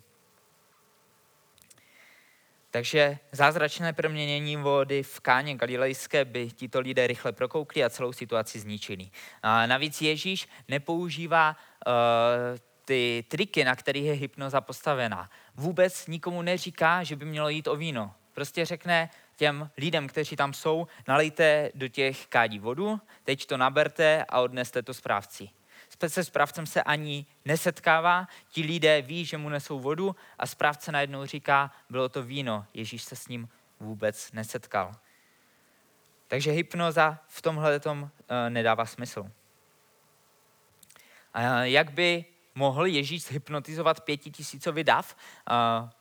Speaker 1: Takže zázračné proměnění vody v káně galilejské by tito lidé rychle prokoukli a celou situaci zničili. A navíc Ježíš nepoužívá uh, ty triky, na kterých je hypnoza postavená. Vůbec nikomu neříká, že by mělo jít o víno. Prostě řekne těm lidem, kteří tam jsou, nalejte do těch kádí vodu, teď to naberte a odneste to správci. Se správcem se ani nesetkává, ti lidé ví, že mu nesou vodu a správce najednou říká, bylo to víno, Ježíš se s ním vůbec nesetkal. Takže hypnoza v tomhle tom eh, nedává smysl. A jak by mohl Ježíš hypnotizovat pětitisícový dav,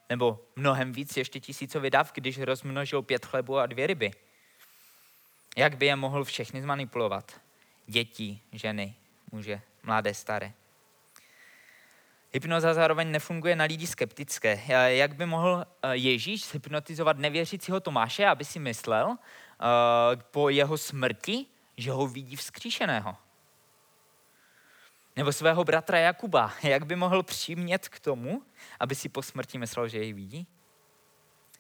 Speaker 1: nebo mnohem víc ještě tisícový dav, když rozmnožil pět chlebů a dvě ryby. Jak by je mohl všechny zmanipulovat? Děti, ženy, muže, mladé, staré. Hypnoza zároveň nefunguje na lidi skeptické. Jak by mohl Ježíš hypnotizovat nevěřícího Tomáše, aby si myslel po jeho smrti, že ho vidí vzkříšeného? Nebo svého bratra Jakuba, jak by mohl přimět k tomu, aby si po smrti myslel, že jej vidí?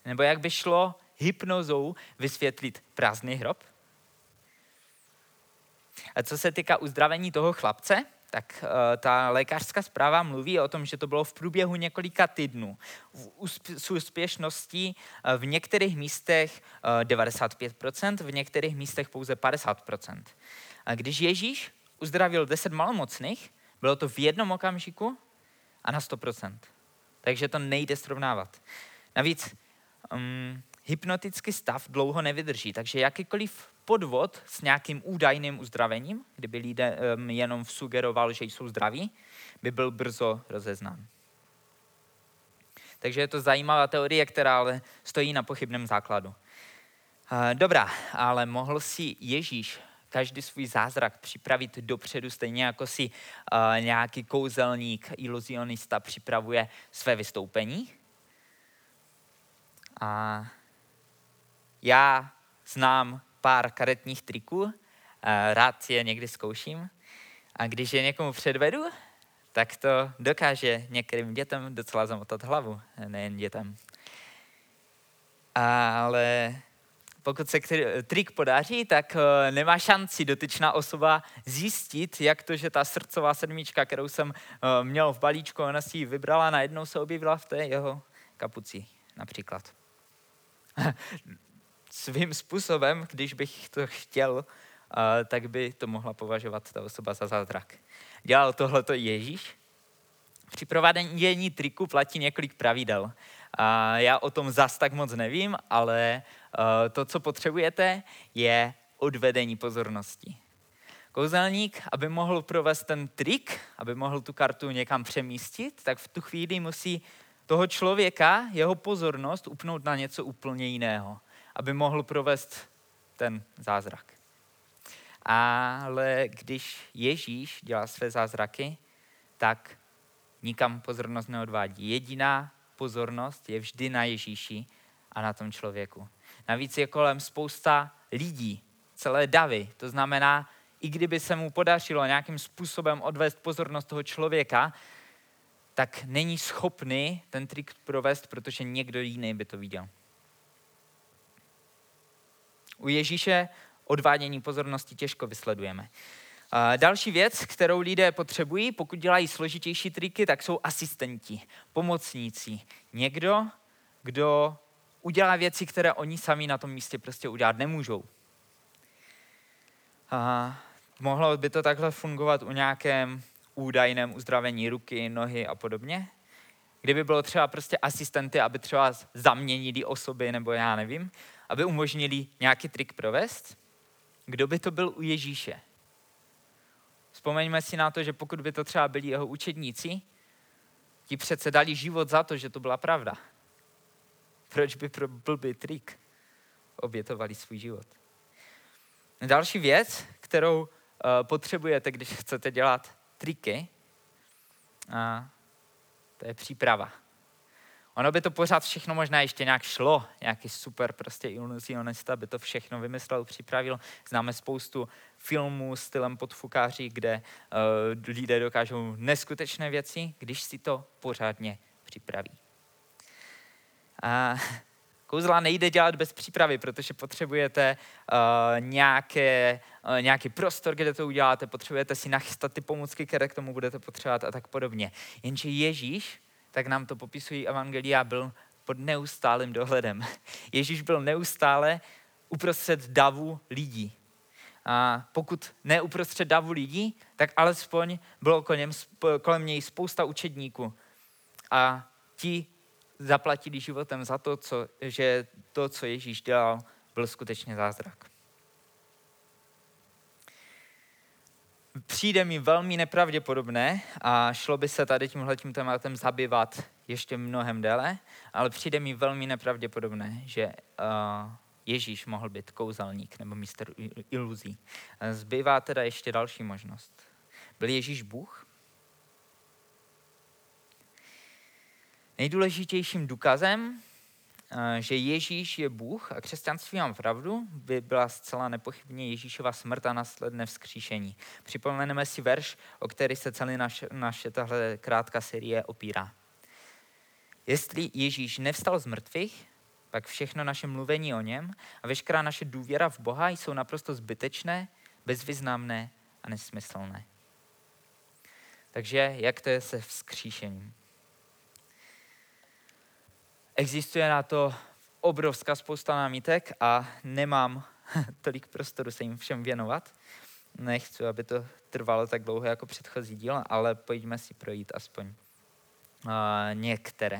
Speaker 1: Nebo jak by šlo hypnozou vysvětlit prázdný hrob? A co se týká uzdravení toho chlapce, tak uh, ta lékařská zpráva mluví o tom, že to bylo v průběhu několika týdnů. S úspěšností uh, v některých místech uh, 95%, v některých místech pouze 50%. A když Ježíš uzdravil deset malomocných, bylo to v jednom okamžiku a na 100%. Takže to nejde srovnávat. Navíc um, hypnotický stav dlouho nevydrží, takže jakýkoliv podvod s nějakým údajným uzdravením, kdyby lidem jenom sugeroval, že jsou zdraví, by byl brzo rozeznán. Takže je to zajímavá teorie, která ale stojí na pochybném základu. Dobrá, ale mohl si Ježíš každý svůj zázrak připravit dopředu, stejně jako si uh, nějaký kouzelník, iluzionista připravuje své vystoupení. A já znám pár karetních triků, uh, rád je někdy zkouším. A když je někomu předvedu, tak to dokáže některým dětem docela zamotat hlavu, nejen dětem. Ale pokud se trik podaří, tak eh, nemá šanci dotyčná osoba zjistit, jak to, že ta srdcová sedmička, kterou jsem eh, měl v balíčku, ona si ji vybrala, najednou se objevila v té jeho kapuci například. Svým způsobem, když bych to chtěl, eh, tak by to mohla považovat ta osoba za zázrak. Dělal tohleto Ježíš? Při provádění triku platí několik pravidel. A já o tom zas tak moc nevím, ale to, co potřebujete, je odvedení pozornosti. Kouzelník, aby mohl provést ten trik, aby mohl tu kartu někam přemístit, tak v tu chvíli musí toho člověka, jeho pozornost upnout na něco úplně jiného, aby mohl provést ten zázrak. Ale když Ježíš dělá své zázraky, tak nikam pozornost neodvádí. Jediná pozornost je vždy na Ježíši a na tom člověku. Navíc je kolem spousta lidí, celé davy. To znamená, i kdyby se mu podařilo nějakým způsobem odvést pozornost toho člověka, tak není schopný ten trik provést, protože někdo jiný by to viděl. U Ježíše odvádění pozornosti těžko vysledujeme. Další věc, kterou lidé potřebují, pokud dělají složitější triky, tak jsou asistenti, pomocníci. Někdo, kdo udělá věci, které oni sami na tom místě prostě udělat nemůžou. A mohlo by to takhle fungovat u nějakém údajném uzdravení ruky, nohy a podobně? Kdyby bylo třeba prostě asistenty, aby třeba zaměnili osoby, nebo já nevím, aby umožnili nějaký trik provést? Kdo by to byl u Ježíše? Vzpomeňme si na to, že pokud by to třeba byli jeho učedníci, ti přece dali život za to, že to byla pravda. Proč by pro blbý trik obětovali svůj život? Další věc, kterou uh, potřebujete, když chcete dělat triky, uh, to je příprava. Ono by to pořád všechno možná ještě nějak šlo, nějaký super prostě iluzionista by to všechno vymyslel, připravil. Známe spoustu filmů stylem podfukáří, kde uh, lidé dokážou neskutečné věci, když si to pořádně připraví. Kouzla nejde dělat bez přípravy, protože potřebujete uh, nějaké, uh, nějaký prostor, kde to uděláte, potřebujete si nachystat ty pomůcky, které k tomu budete potřebovat a tak podobně. Jenže Ježíš, tak nám to popisují Evangelia, byl pod neustálým dohledem. Ježíš byl neustále uprostřed davu lidí. A pokud ne uprostřed davu lidí, tak alespoň bylo kolem něj spousta učedníků. A ti zaplatili životem za to, co, že to, co Ježíš dělal, byl skutečně zázrak. Přijde mi velmi nepravděpodobné a šlo by se tady tímhle tím tématem zabývat ještě mnohem déle, ale přijde mi velmi nepravděpodobné, že uh, Ježíš mohl být kouzelník nebo mistr iluzí. Zbývá teda ještě další možnost. Byl Ježíš Bůh? Nejdůležitějším důkazem, eh, že Ježíš je Bůh a křesťanství mám pravdu, by byla zcela nepochybně Ježíšova smrt a následné vzkříšení. Připomeneme si verš, o který se celý naše, naše tahle krátká série opírá. Jestli Ježíš nevstal z mrtvých, pak všechno naše mluvení o něm a veškerá naše důvěra v Boha jsou naprosto zbytečné, bezvýznamné a nesmyslné. Takže jak to je se vzkříšením? Existuje na to obrovská spousta námitek a nemám tolik prostoru se jim všem věnovat. Nechci, aby to trvalo tak dlouho jako předchozí díl, ale pojďme si projít aspoň uh, některé.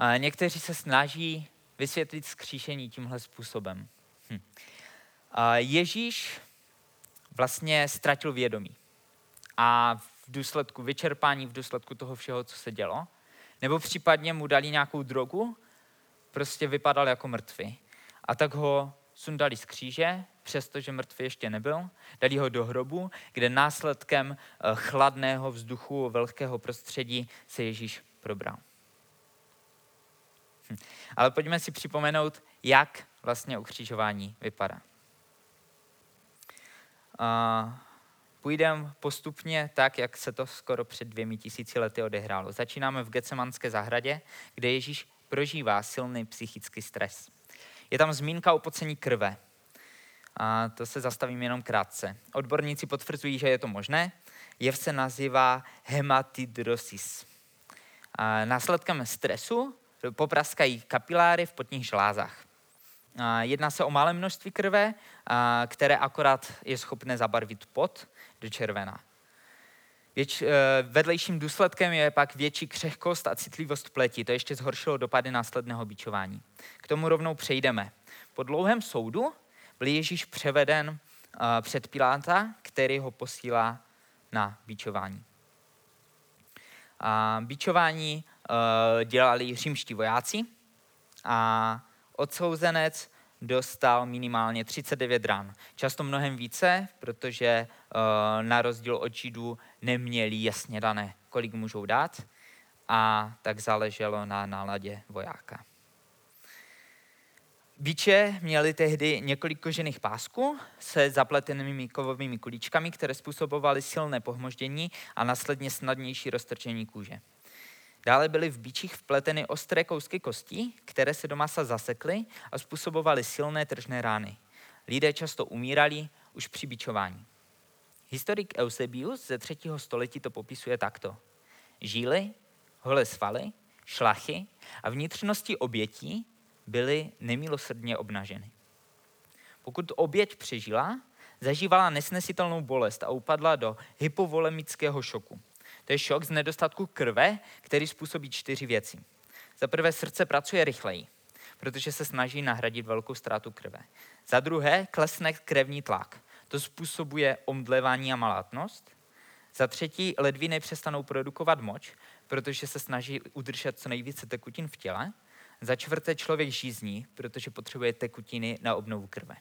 Speaker 1: Uh, někteří se snaží vysvětlit skříšení tímhle způsobem. Hm. Ježíš vlastně ztratil vědomí. A v důsledku vyčerpání, v důsledku toho všeho, co se dělo, nebo případně mu dali nějakou drogu, prostě vypadal jako mrtvý. A tak ho sundali z kříže, přestože mrtvý ještě nebyl, dali ho do hrobu, kde následkem eh, chladného vzduchu, velkého prostředí se Ježíš probral. Hm. Ale pojďme si připomenout, jak vlastně ukřižování vypadá. Uh, půjdeme postupně tak, jak se to skoro před dvěmi tisíci lety odehrálo. Začínáme v Gecemanské zahradě, kde Ježíš prožívá silný psychický stres. Je tam zmínka o pocení krve. A to se zastavím jenom krátce. Odborníci potvrzují, že je to možné. Jev se nazývá hematidrosis. A následkem stresu popraskají kapiláry v potních žlázách. Jedná se o malé množství krve, které akorát je schopné zabarvit pot do červená. Věč, eh, vedlejším důsledkem je pak větší křehkost a citlivost pleti. To ještě zhoršilo dopady následného bičování. K tomu rovnou přejdeme. Po dlouhém soudu byl Ježíš převeden eh, před Piláta, který ho posílá na bičování. A bičování eh, dělali římští vojáci a odsouzenec dostal minimálně 39 ran. Často mnohem více, protože uh, na rozdíl od Židů neměli jasně dané, kolik můžou dát a tak záleželo na náladě vojáka. Biče měly tehdy několik kožených pásků se zapletenými kovovými kulíčkami, které způsobovaly silné pohmoždění a následně snadnější roztrčení kůže. Dále byly v bičích vpleteny ostré kousky kostí, které se do masa zasekly a způsobovaly silné tržné rány. Lidé často umírali už při bičování. Historik Eusebius ze třetího století to popisuje takto. Žíly, holé svaly, šlachy a vnitřnosti obětí byly nemilosrdně obnaženy. Pokud oběť přežila, zažívala nesnesitelnou bolest a upadla do hypovolemického šoku. To je šok z nedostatku krve, který způsobí čtyři věci. Za prvé srdce pracuje rychleji, protože se snaží nahradit velkou ztrátu krve. Za druhé klesne krevní tlak. To způsobuje omdlevání a malátnost. Za třetí ledviny přestanou produkovat moč, protože se snaží udržet co nejvíce tekutin v těle. Za čtvrté člověk žízní, protože potřebuje tekutiny na obnovu krve.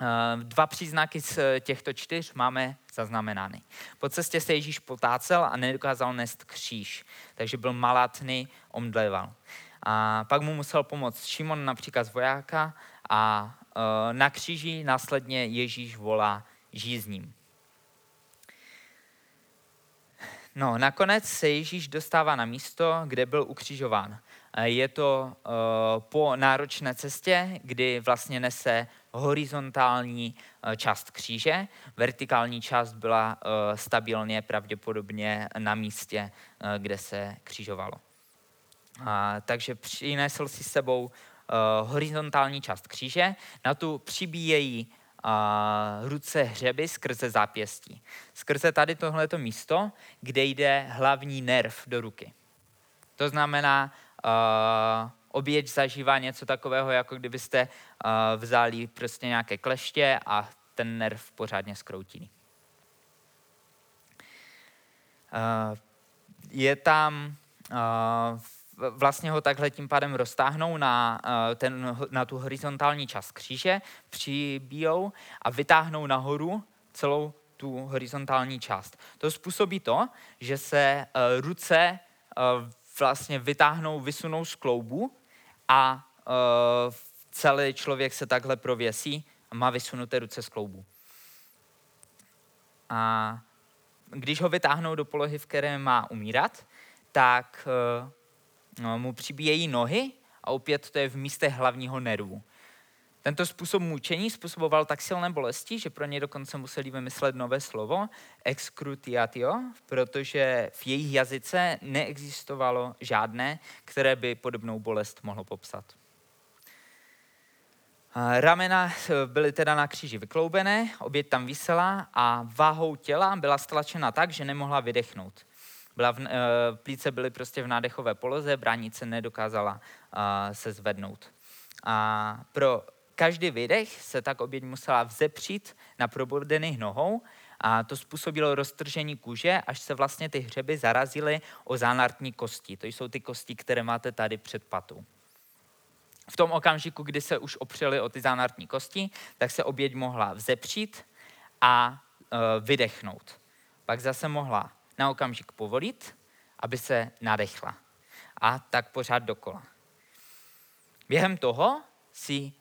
Speaker 1: Eh, dva příznaky z těchto čtyř máme zaznamenány. Po cestě se Ježíš potácel a nedokázal nést kříž, takže byl malátný, omdleval. A pak mu musel pomoct Šimon například z vojáka a eh, na kříži následně Ježíš volá žízním. No, nakonec se Ježíš dostává na místo, kde byl ukřižován. Eh, je to uh, po náročné cestě, kdy vlastně nese horizontální uh, část kříže. Vertikální část byla uh, stabilně pravděpodobně na místě, uh, kde se křižovalo. Takže přinesl si sebou horizontální část kříže, na tu přibíjejí ruce hřeby skrze zápěstí. Skrze tady tohleto místo, kde jde hlavní nerv do ruky. To znamená, oběť zažívá něco takového, jako kdybyste uh, vzali prostě nějaké kleště a ten nerv pořádně skroutili. Uh, je tam, uh, vlastně ho takhle tím pádem roztáhnou na, ten, na tu horizontální část kříže, přibijou a vytáhnou nahoru celou tu horizontální část. To způsobí to, že se ruce vlastně vytáhnou, vysunou z kloubu a uh, celý člověk se takhle prověsí a má vysunuté ruce z kloubu. A když ho vytáhnou do polohy, v které má umírat, tak uh, mu přibíjejí nohy a opět to je v místě hlavního nervu. Tento způsob mučení způsoboval tak silné bolesti, že pro ně dokonce museli vymyslet nové slovo, excrutiatio, protože v jejich jazyce neexistovalo žádné, které by podobnou bolest mohlo popsat. Ramena byly teda na kříži vykloubené, oběť tam vysela a váhou těla byla stlačena tak, že nemohla vydechnout. Byla v, e, plíce byly prostě v nádechové poloze, bránice nedokázala e, se zvednout. A pro každý vydech se tak oběť musela vzepřít na probodených nohou a to způsobilo roztržení kůže, až se vlastně ty hřeby zarazily o zánartní kosti. To jsou ty kosti, které máte tady před patou. V tom okamžiku, kdy se už opřeli o ty zánartní kosti, tak se oběť mohla vzepřít a e, vydechnout. Pak zase mohla na okamžik povolit, aby se nadechla. A tak pořád dokola. Během toho si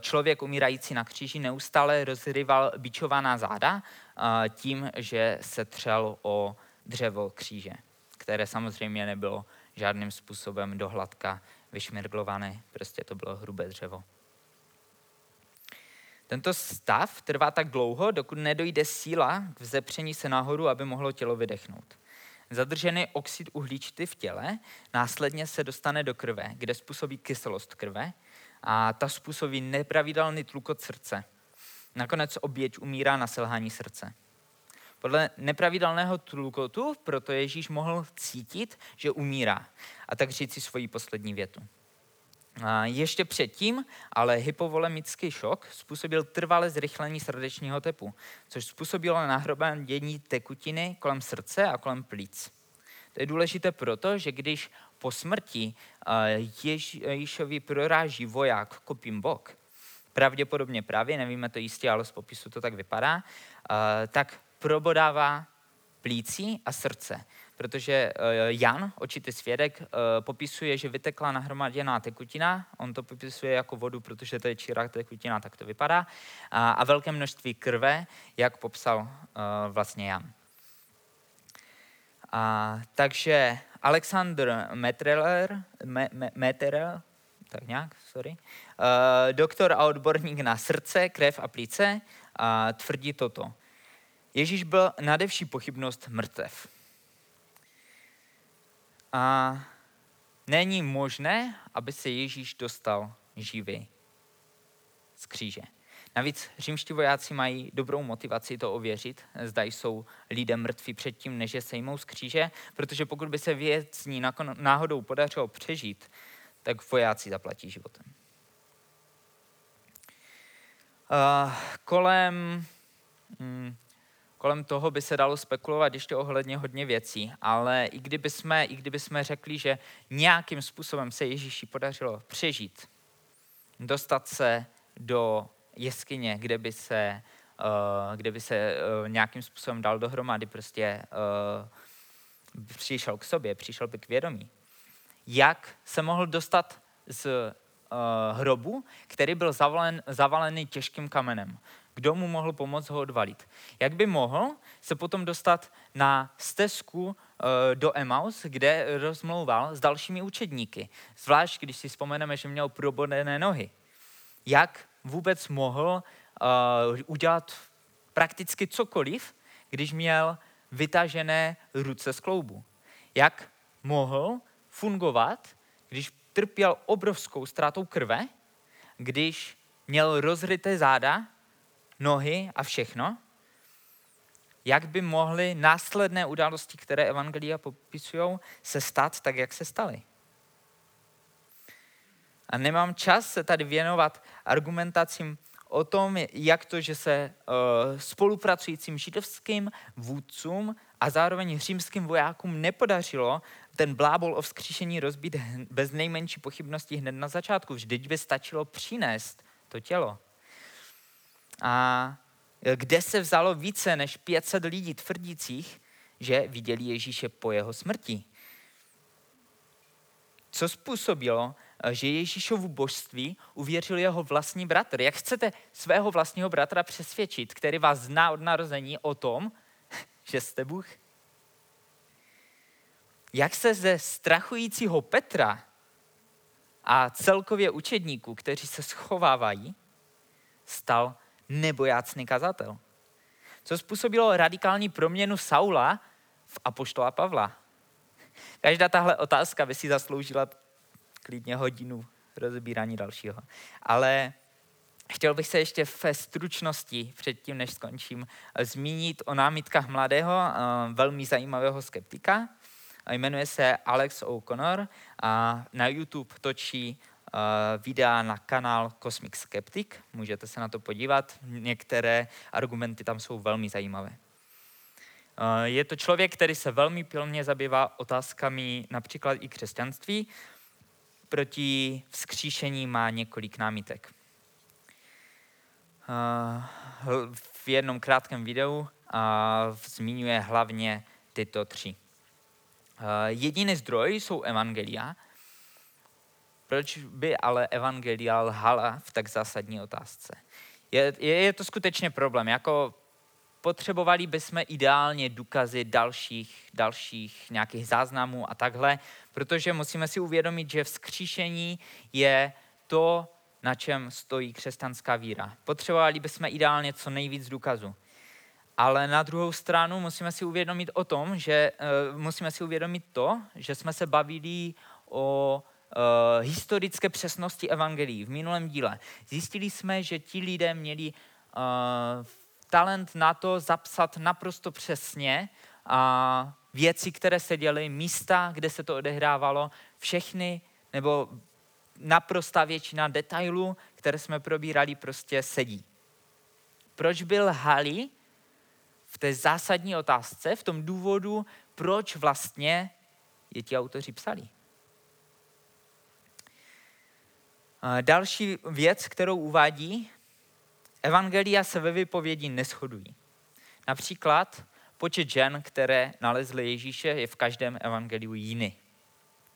Speaker 1: člověk umírající na kříži neustále rozryval bičovaná záda e, tím, že se třel o dřevo kříže, které samozřejmě nebylo žádným způsobem dohladka vyšmirglované, prostě to bylo hrubé dřevo. Tento stav trvá tak dlouho, dokud nedojde síla k vzepření se nahoru, aby mohlo tělo vydechnout. Zadržený oxid uhličitý v těle následně se dostane do krve, kde způsobí kyselost krve a ta způsobí nepravidelný tlukot srdce. Nakonec oběť umírá na selhání srdce. Podle nepravidelného tlukotu proto Ježíš mohl cítit, že umírá a tak říct si svoji poslední větu. A ještě předtím, ale hypovolemický šok způsobil trvalé zrychlení srdečního tepu, což způsobilo nahromadění tekutiny kolem srdce a kolem plíc. To je důležité proto, že když po smrti Ježíšovi proráží voják kopím bok, pravděpodobně právě, nevíme to jistě, ale z popisu to tak vypadá, tak probodává plící a srdce. Protože eh, Jan, očitý svědek, eh, popisuje, že vytekla nahromaděná tekutina, on to popisuje jako vodu, protože to je čirá tekutina, tak to vypadá, a, velké množství krve, jak popsal uh, vlastně Jan. A, takže Alexander Metreler, me, me, tak nějak, sorry, uh, doktor a odborník na srdce, krev a plíce, uh, tvrdí toto. Ježíš byl nadevší pochybnost mrtev. A není možné, aby se Ježíš dostal živý z kříže. Navíc římští vojáci mají dobrou motivaci to ověřit, zda jsou lidé mrtví předtím, než je sejmou z kříže, protože pokud by se věcní náhodou podařilo přežít, tak vojáci zaplatí životem. Uh, kolem hmm, kolem toho by se dalo spekulovat ještě ohledně hodně věcí, ale i kdyby jsme, i kdyby jsme řekli, že nějakým způsobem se Ježíši podařilo přežít, dostat se do jeskyně, kde by se, uh, kde by se uh, nějakým způsobem dal dohromady, prostě uh, přišel k sobě, přišel by k vědomí. Jak se mohl dostat z hrobu, který byl zavalen, zavalený těžkým kamenem. Kdo mu mohl pomoct ho odvalit? Jak by mohl se potom dostat na stezku do Emaus, kde rozmlouval s dalšími učedníky? Zvlášť, když si vzpomeneme, že měl probodené nohy. Jak vůbec mohl uh, udělat prakticky cokoliv, když měl vytažené ruce z kloubu? Jak mohl fungovat, když trpěl obrovskou ztrátou krve, když měl rozryté záda, nohy a všechno, jak by mohly následné události, které Evangelia popisují, se stát tak, jak se staly. A nemám čas se tady věnovat argumentacím o tom, jak to, že se uh, spolupracujícím židovským vůdcům a zároveň římským vojákům nepodařilo ten blábol o vzkříšení rozbít bez nejmenší pochybnosti hned na začátku. Vždyť by stačilo přinést to tělo. A kde se vzalo více než 500 lidí tvrdících, že viděli Ježíše po jeho smrti. Co způsobilo, že Ježíšovu božství uvěřil jeho vlastní bratr? Jak chcete svého vlastního bratra přesvědčit, který vás zná od narození o tom, že jste Bůh? Jak se ze strachujícího Petra a celkově učedníků, kteří se schovávají, stal nebojácný kazatel? Co způsobilo radikální proměnu Saula v apoštola Pavla? Každá tahle otázka by si zasloužila klidně hodinu rozbírání dalšího. Ale chtěl bych se ještě ve stručnosti, předtím než skončím, zmínit o námitkách mladého, eh, velmi zajímavého skeptika. Jmenuje se Alex O'Connor a na YouTube točí videa na kanál Cosmic Skeptic. Můžete se na to podívat. Některé argumenty tam jsou velmi zajímavé. Je to člověk, který se velmi pilně zabývá otázkami například i křesťanství. Proti vzkříšení má několik námitek. V jednom krátkém videu zmiňuje hlavně tyto tři. Jediný zdroj jsou evangelia. Proč by ale evangelia lhala v tak zásadní otázce? Je, je, je to skutečně problém. Jako potřebovali bychom ideálně důkazy dalších, dalších nějakých záznamů a takhle, protože musíme si uvědomit, že vzkříšení je to, na čem stojí křesťanská víra. Potřebovali bychom ideálně co nejvíc důkazů. Ale na druhou stranu musíme si uvědomit o tom, že uh, musíme si uvědomit to, že jsme se bavili o uh, historické přesnosti evangelií v minulém díle. Zjistili jsme, že ti lidé měli uh, talent na to zapsat naprosto přesně a věci, které se děly, místa, kde se to odehrávalo, všechny, nebo naprostá většina detailů, které jsme probírali, prostě sedí. Proč byl Hali v té zásadní otázce, v tom důvodu, proč vlastně je ti autoři psali? Další věc, kterou uvádí, Evangelia se ve vypovědi neschodují. Například počet žen, které nalezly Ježíše, je v každém evangeliu jiný.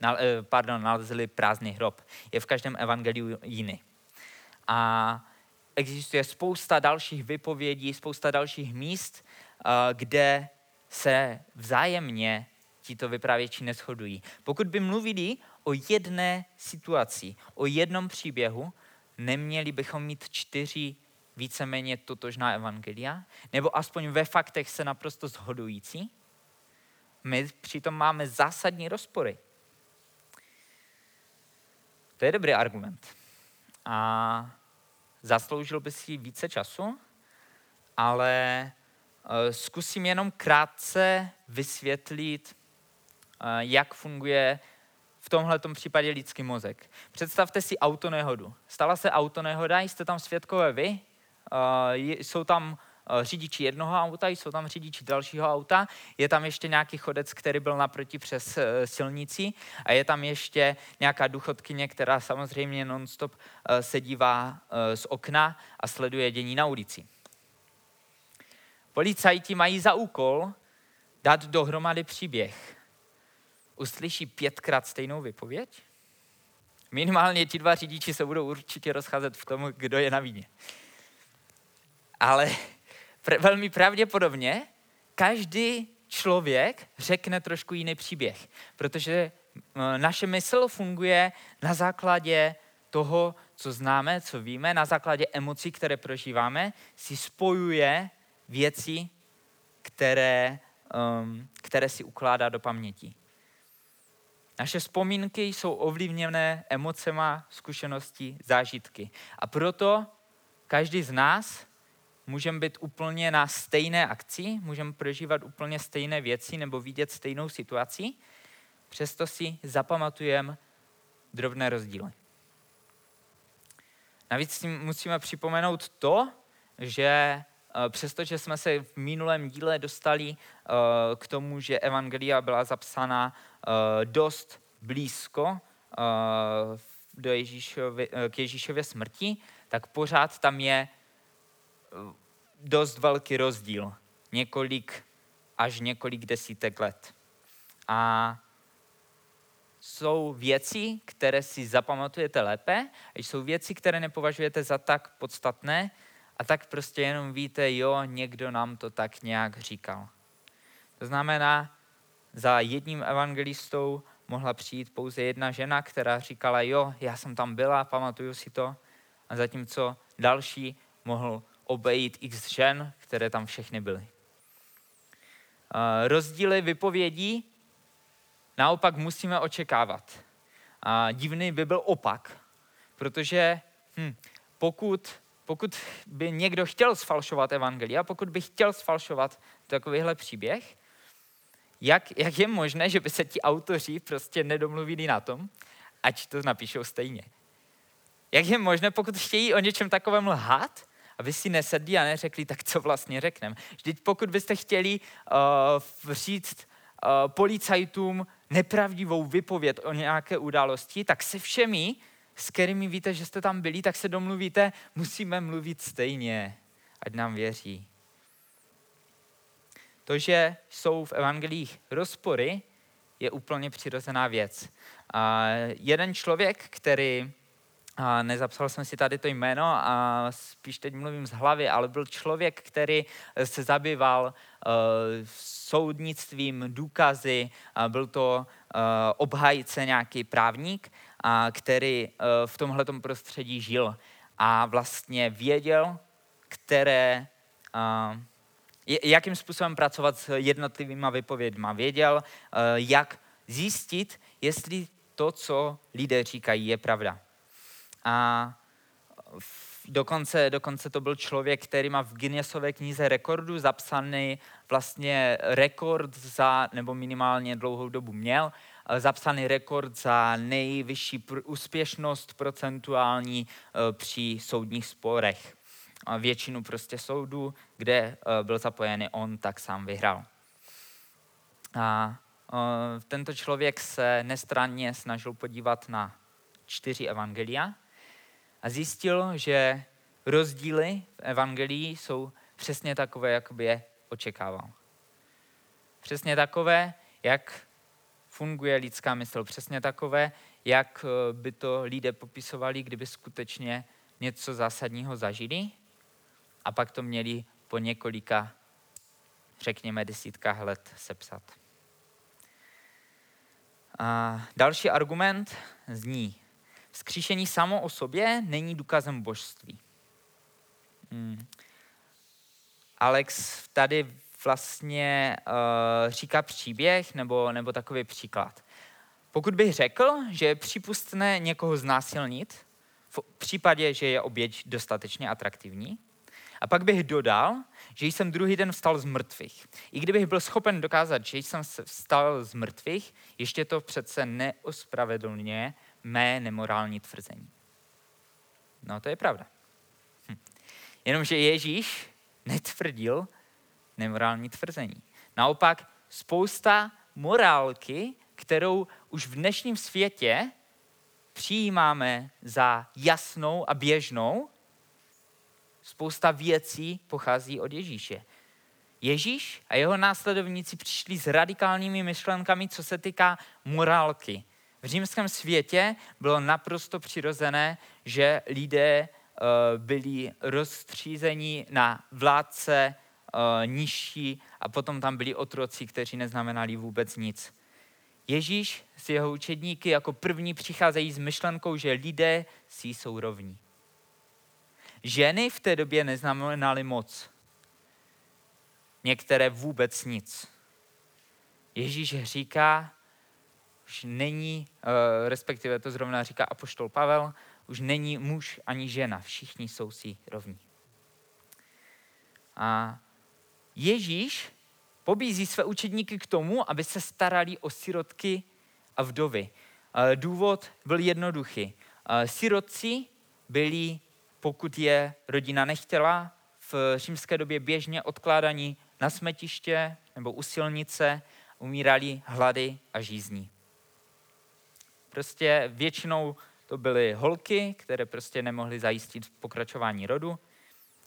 Speaker 1: Eh, pardon, nalezli prázdný hrob. Je v každém evangeliu jiný. A existuje spousta dalších vypovědí, spousta dalších míst, eh, kde se vzájemně tito vypravěči neschodují. Pokud by mluvili o jedné situaci, o jednom příběhu, neměli bychom mít čtyři víceméně totožná evangelia, nebo aspoň ve faktech se naprosto zhodující, my přitom máme zásadní rozpory. To je dobrý argument. A zasloužil by si více času, ale eh, zkusím jenom krátce vysvětlit, eh, jak funguje v tomhle případě lidský mozek. Představte si autonehodu. Stala se autonehoda, jste tam svědkové vy, jsou tam řidiči jednoho auta, jsou tam řidiči dalšího auta, je tam ještě nějaký chodec, který byl naproti přes e, silnici a je tam ještě nějaká důchodkyně, která samozřejmě nonstop se dívá z okna a sleduje dění na ulici. Policajti mají za úkol dát dohromady příběh. Uslyší pětkrát stejnou vypověď? Minimálně ti dva řidiči se budou určitě rozcházet v tom, kdo je na víně ale pr- velmi pravděpodobně každý člověk řekne trošku jiný příběh, protože naše mysl funguje na základě toho, co známe, co víme, na základě emocí, které prožíváme, si spojuje věci, které, um, které si ukládá do paměti. Naše vzpomínky jsou ovlivněné emocema, zkušenosti, zážitky. A proto každý z nás můžeme být úplně na stejné akci, můžeme prožívat úplně stejné věci nebo vidět stejnou situaci, přesto si zapamatujeme drobné rozdíly. Navíc si musíme připomenout to, že eh, přestože jsme se v minulém díle dostali eh, k tomu, že Evangelia byla zapsána eh, dost blízko do Ježíšovy, k Ježíšově smrti, tak pořád tam je dost velký rozdíl. Několik až několik desítek let. A jsou věci, které si zapamatujete lépe, a jsou věci, které nepovažujete za tak podstatné, a tak prostě jenom víte, jo, někdo nám to tak nějak říkal. To znamená, za jedním evangelistou mohla přijít pouze jedna žena, která říkala, jo, já jsem tam byla, pamatuju si to, a zatímco další mohl obejít x žen, které tam všechny byly. Rozdíly vypovědí naopak musíme očekávat. A divný by byl opak, protože hm, pokud, pokud by někdo chtěl sfalšovat evangelia, pokud by chtěl sfalšovat takovýhle příběh, jak, jak je možné, že by se ti autoři prostě nedomluvili na tom, ať to napíšou stejně. Jak je možné, pokud chtějí o něčem takovém lhát, aby si nesedli a neřekli, tak co vlastně řekneme. Vždyť pokud byste chtěli uh, říct uh, policajtům nepravdivou vypověď o nějaké události, tak se všemi, s kterými víte, že jste tam byli, tak se domluvíte, musíme mluvit stejně, ať nám věří. To, že jsou v evangelích rozpory, je úplně přirozená věc. A jeden člověk, který, a nezapsal jsem si tady to jméno a spíš teď mluvím z hlavy, ale byl člověk, který se zabýval uh, soudnictvím, důkazy, a byl to uh, obhajce, nějaký právník, a který uh, v tomhle prostředí žil a vlastně věděl, které uh, jakým způsobem pracovat s jednotlivými vypovědmi. Věděl, eh, jak zjistit, jestli to, co lidé říkají, je pravda. A dokonce, dokonce to byl člověk, který má v Guinnessové knize rekordu zapsaný vlastně rekord za, nebo minimálně dlouhou dobu měl, eh, zapsaný rekord za nejvyšší pr- úspěšnost procentuální eh, při soudních sporech většinu prostě soudů, kde eh, byl zapojený on, tak sám vyhrál. A tento člověk se nestranně snažil podívat na čtyři evangelia a zjistil, že rozdíly v evangelii jsou přesně takové, jak by je očekával. Přesně takové, jak funguje lidská mysl. Přesně takové, jak eh, by to lidé popisovali, kdyby skutečně něco zásadního zažili a pak to měli po několika, řekněme, desítkách let sepsat. A další argument zní, vzkříšení samo o sobě není důkazem božství. Hmm. Alex tady vlastně uh, říká příběh nebo, nebo takový příklad. Pokud bych řekl, že je přípustné někoho znásilnit, v případě, že je oběť dostatečně atraktivní, a pak bych dodal, že jsem druhý den vstal z mrtvých. I kdybych byl schopen dokázat, že jsem vstal z mrtvých, ještě to přece neospravedlňuje mé nemorální tvrzení. No to je pravda. Hm. Jenomže Ježíš netvrdil nemorální tvrzení. Naopak spousta morálky, kterou už v dnešním světě přijímáme za jasnou a běžnou, spousta věcí pochází od Ježíše. Ježíš a jeho následovníci přišli s radikálními myšlenkami, co se týká morálky. V římském světě bylo naprosto přirozené, že lidé uh, byli rozstřízení na vládce uh, nižší a potom tam byli otroci, kteří neznamenali vůbec nic. Ježíš s jeho učedníky jako první přicházejí s myšlenkou, že lidé si jsou rovní. Ženy v té době neznamenaly moc. Některé vůbec nic. Ježíš říká, už není, eh, respektive to zrovna říká apoštol Pavel, už není muž ani žena, všichni jsou si rovní. A Ježíš pobízí své učedníky k tomu, aby se starali o sirotky a vdovy. Eh, důvod byl jednoduchý. Eh, sirotci byli pokud je rodina nechtěla, v římské době běžně odkládaní na smetiště nebo u silnice, umírali hlady a žízní. Prostě většinou to byly holky, které prostě nemohly zajistit pokračování rodu,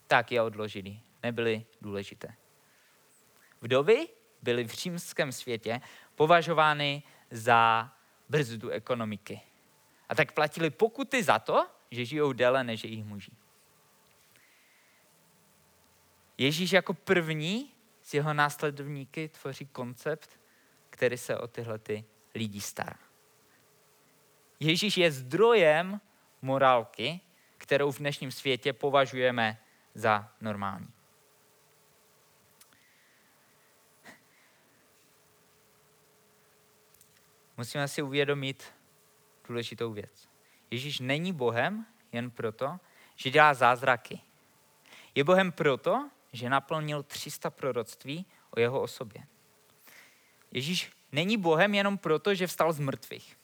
Speaker 1: tak je odložili, nebyly důležité. Vdovy byly v římském světě považovány za brzdu ekonomiky. A tak platili pokuty za to, že žijou déle než jejich muži. Ježíš jako první s jeho následovníky tvoří koncept, který se o tyhle ty lidi stará. Ježíš je zdrojem morálky, kterou v dnešním světě považujeme za normální. Musíme si uvědomit důležitou věc. Ježíš není Bohem jen proto, že dělá zázraky. Je Bohem proto, že naplnil 300 proroctví o jeho osobě. Ježíš není Bohem jenom proto, že vstal z mrtvých.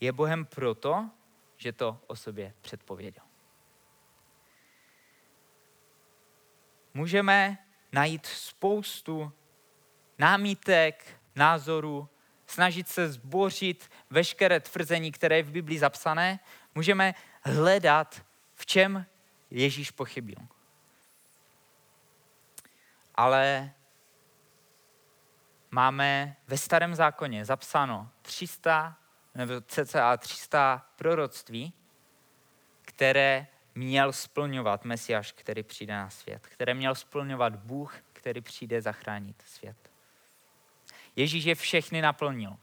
Speaker 1: Je Bohem proto, že to o sobě předpověděl. Můžeme najít spoustu námítek, názorů, snažit se zbořit veškeré tvrzení, které je v Biblii zapsané, můžeme hledat, v čem Ježíš pochybil. Ale máme ve starém zákoně zapsáno 300 nebo cca 300 proroctví, které měl splňovat Mesiáš, který přijde na svět, které měl splňovat Bůh, který přijde zachránit svět. Ježíš je všechny naplnil.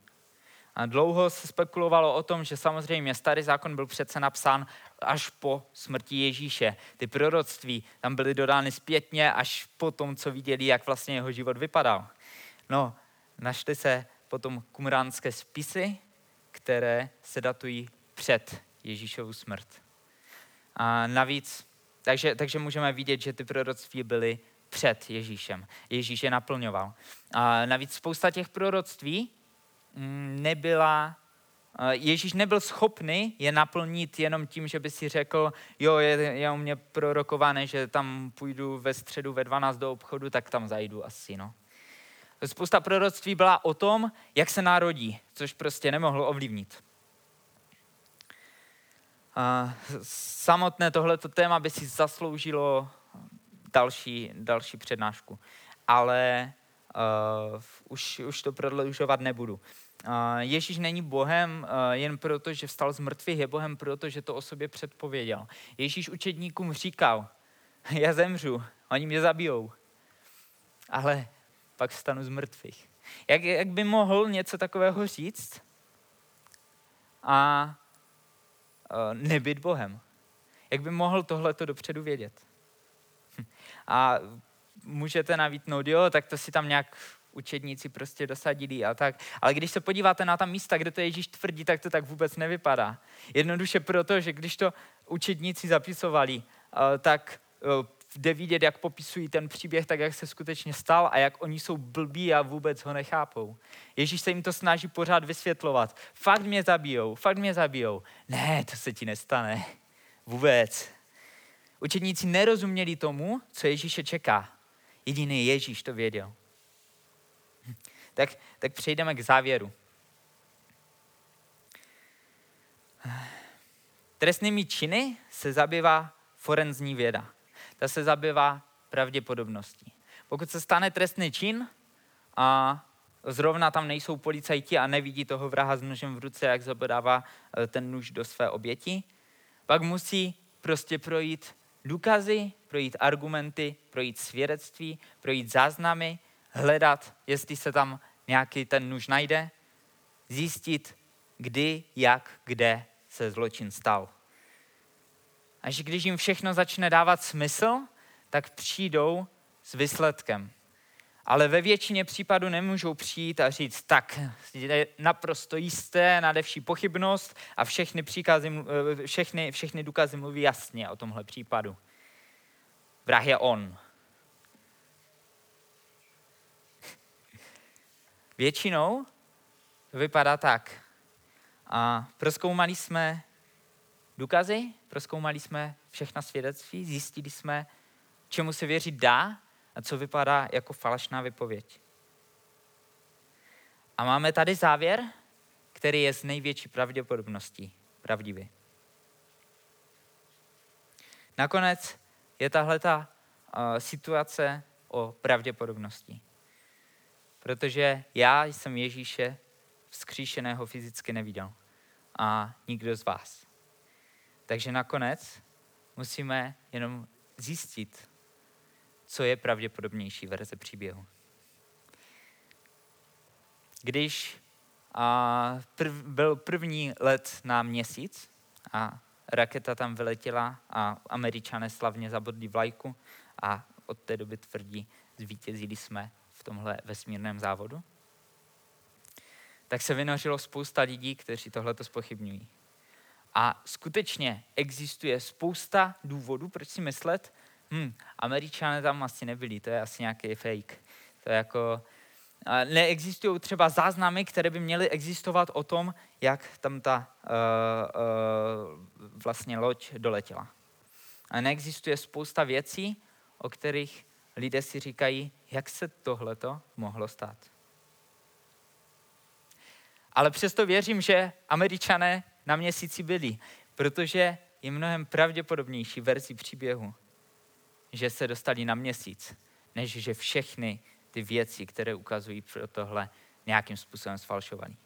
Speaker 1: A dlouho se spekulovalo o tom, že samozřejmě starý zákon byl přece napsán až po smrti Ježíše. Ty proroctví tam byly dodány zpětně až po tom, co viděli, jak vlastně jeho život vypadal. No, našly se potom kumránské spisy, které se datují před Ježíšovu smrt. A navíc, takže, takže můžeme vidět, že ty proroctví byly před Ježíšem. Ježíš je naplňoval. A navíc spousta těch proroctví mm, nebyla Ježíš nebyl schopný je naplnit jenom tím, že by si řekl, jo, je, je u mě prorokované, že tam půjdu ve středu ve 12 do obchodu, tak tam zajdu asi, no. Spousta proroctví byla o tom, jak se narodí, což prostě nemohlo ovlivnit. A samotné tohleto téma by si zasloužilo další, další přednášku, ale uh, už, už to prodlužovat nebudu. Uh, Ježíš není Bohem uh, jen proto, že vstal z mrtvých, je Bohem proto, že to o sobě předpověděl. Ježíš učedníkům říkal, já zemřu, oni mě zabijou, ale pak vstanu z mrtvých. Jak, jak by mohl něco takového říct a nebyt Bohem? Jak by mohl tohleto dopředu vědět? A můžete navítnout, jo, tak to si tam nějak učedníci prostě dosadili a tak. Ale když se podíváte na ta místa, kde to Ježíš tvrdí, tak to tak vůbec nevypadá. Jednoduše proto, že když to učedníci zapisovali, eh, tak eh, jde vidět, jak popisují ten příběh tak, jak se skutečně stal a jak oni jsou blbí a vůbec ho nechápou. Ježíš se jim to snaží pořád vysvětlovat. Fakt mě zabijou, fakt mě zabijou. Ne, to se ti nestane. Vůbec. Učedníci nerozuměli tomu, co Ježíše čeká. Jediný Ježíš to věděl. Tak, tak přejdeme k závěru. Trestnými činy se zabývá forenzní věda ta se zabývá pravděpodobností. Pokud se stane trestný čin a zrovna tam nejsou policajti a nevidí toho vraha s nožem v ruce, jak zabodává eh, ten nůž do své oběti, pak musí prostě projít důkazy, projít argumenty, projít svědectví, projít záznamy, hledat, jestli se tam nějaký ten nůž najde, zjistit, kdy, jak, kde se zločin stal. A že když jim všechno začne dávat smysl, tak přijdou s výsledkem. Ale ve většině případů nemůžou přijít a říct, tak je naprosto jisté, nadevší pochybnost a všechny, příkazy, eh, všechny, všechny důkazy mluví jasně o tomhle případu. Vrah je on. Většinou to vypadá tak. A proskoumali jsme důkazy, proskoumali jsme všechna svědectví, zjistili jsme, čemu se věřit dá a co vypadá jako falešná vypověď. A máme tady závěr, který je s největší pravděpodobností pravdivý. Nakonec je tahle ta uh, situace o pravděpodobnosti. Protože já jsem Ježíše vzkříšeného fyzicky neviděl. A nikdo z vás. Takže nakonec musíme jenom zjistit, co je pravděpodobnější verze příběhu. Když a, prv, byl první let na měsíc a raketa tam vyletěla a američané slavně zabodli vlajku a od té doby tvrdí, zvítězili jsme v tomhle vesmírném závodu, tak se vynořilo spousta lidí, kteří tohle to spochybňují. A skutečně existuje spousta důvodů, proč si myslet, hm, američané tam asi nebyli, to je asi nějaký fake. To je jako, Neexistují třeba záznamy, které by měly existovat o tom, jak tam ta uh, uh, vlastně loď doletěla. A neexistuje spousta věcí, o kterých lidé si říkají, jak se tohleto mohlo stát. Ale přesto věřím, že američané na měsíci byli, protože je mnohem pravděpodobnější verzi příběhu, že se dostali na měsíc, než že všechny ty věci, které ukazují pro tohle, nějakým způsobem sfalšovaný.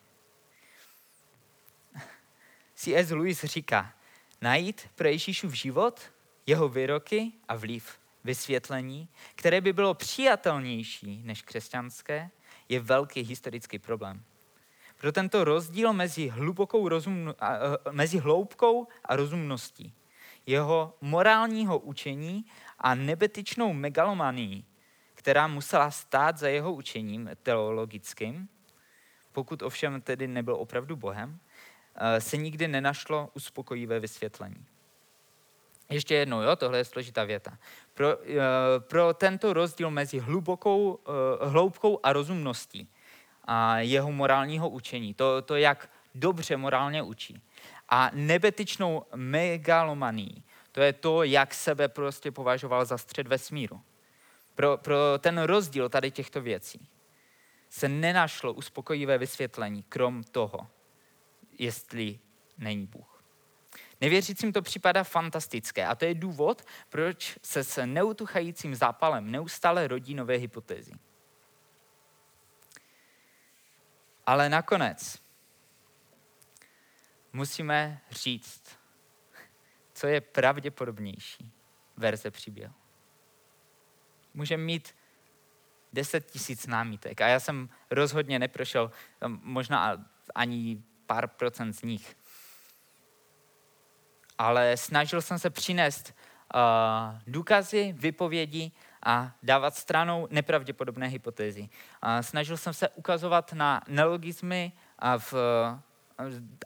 Speaker 1: C.S. Lewis říká, najít pro Ježíšův život, jeho výroky a vliv, vysvětlení, které by bylo přijatelnější než křesťanské, je velký historický problém. Pro tento rozdíl mezi, hlubokou rozum, mezi hloubkou a rozumností, jeho morálního učení a nebetyčnou megalomanii, která musela stát za jeho učením teologickým, pokud ovšem tedy nebyl opravdu Bohem, eh, se nikdy nenašlo uspokojivé vysvětlení. Ještě jednou, jo, tohle je složitá věta. Pro, uh, pro tento rozdíl mezi hlubokou, hloubkou a rozumností a jeho morálního učení, to, to jak dobře morálně učí, a nebetyčnou megalomaní, to je to, jak sebe prostě považoval za střed vesmíru. Pro, pro ten rozdíl tady těchto věcí se nenašlo uspokojivé vysvětlení, krom toho, jestli není Bůh. Nevěřícím to připadá fantastické a to je důvod, proč se s neutuchajícím zápalem neustále rodí nové hypotézy. Ale nakonec musíme říct, co je pravděpodobnější verze příběhu. Můžeme mít 10 tisíc námítek a já jsem rozhodně neprošel možná ani pár procent z nich. Ale snažil jsem se přinést uh, důkazy, vypovědi a dávat stranou nepravděpodobné hypotézy. Snažil jsem se ukazovat na nelogismy a v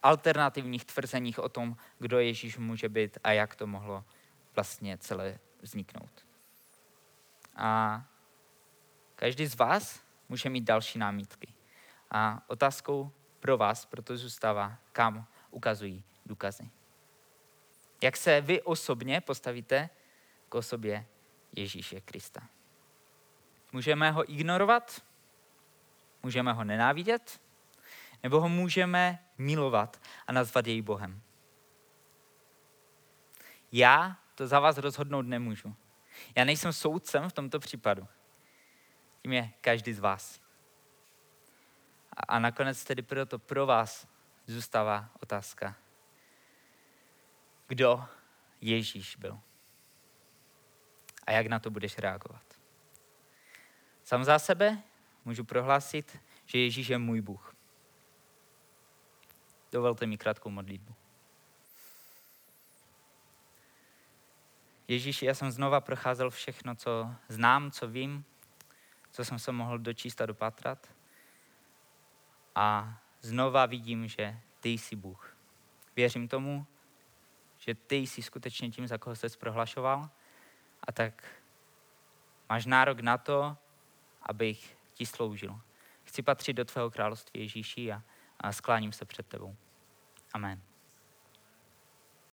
Speaker 1: alternativních tvrzeních o tom, kdo Ježíš může být a jak to mohlo vlastně celé vzniknout. A každý z vás může mít další námitky. A otázkou pro vás proto zůstává, kam ukazují důkazy. Jak se vy osobně postavíte k osobě Ježíše Krista? Můžeme ho ignorovat? Můžeme ho nenávidět? Nebo ho můžeme milovat a nazvat jej Bohem? Já to za vás rozhodnout nemůžu. Já nejsem soudcem v tomto případu. Tím je každý z vás. A nakonec tedy proto pro vás zůstává otázka. Kdo Ježíš byl? A jak na to budeš reagovat? Sam za sebe můžu prohlásit, že Ježíš je můj Bůh. Dovolte mi krátkou modlitbu. Ježíši, já jsem znova procházel všechno, co znám, co vím, co jsem se mohl dočíst a dopatrat. A znova vidím, že ty jsi Bůh. Věřím tomu, že ty jsi skutečně tím, za koho jsi prohlašoval a tak máš nárok na to, abych ti sloužil. Chci patřit do tvého království Ježíši a, a skláním se před tebou. Amen.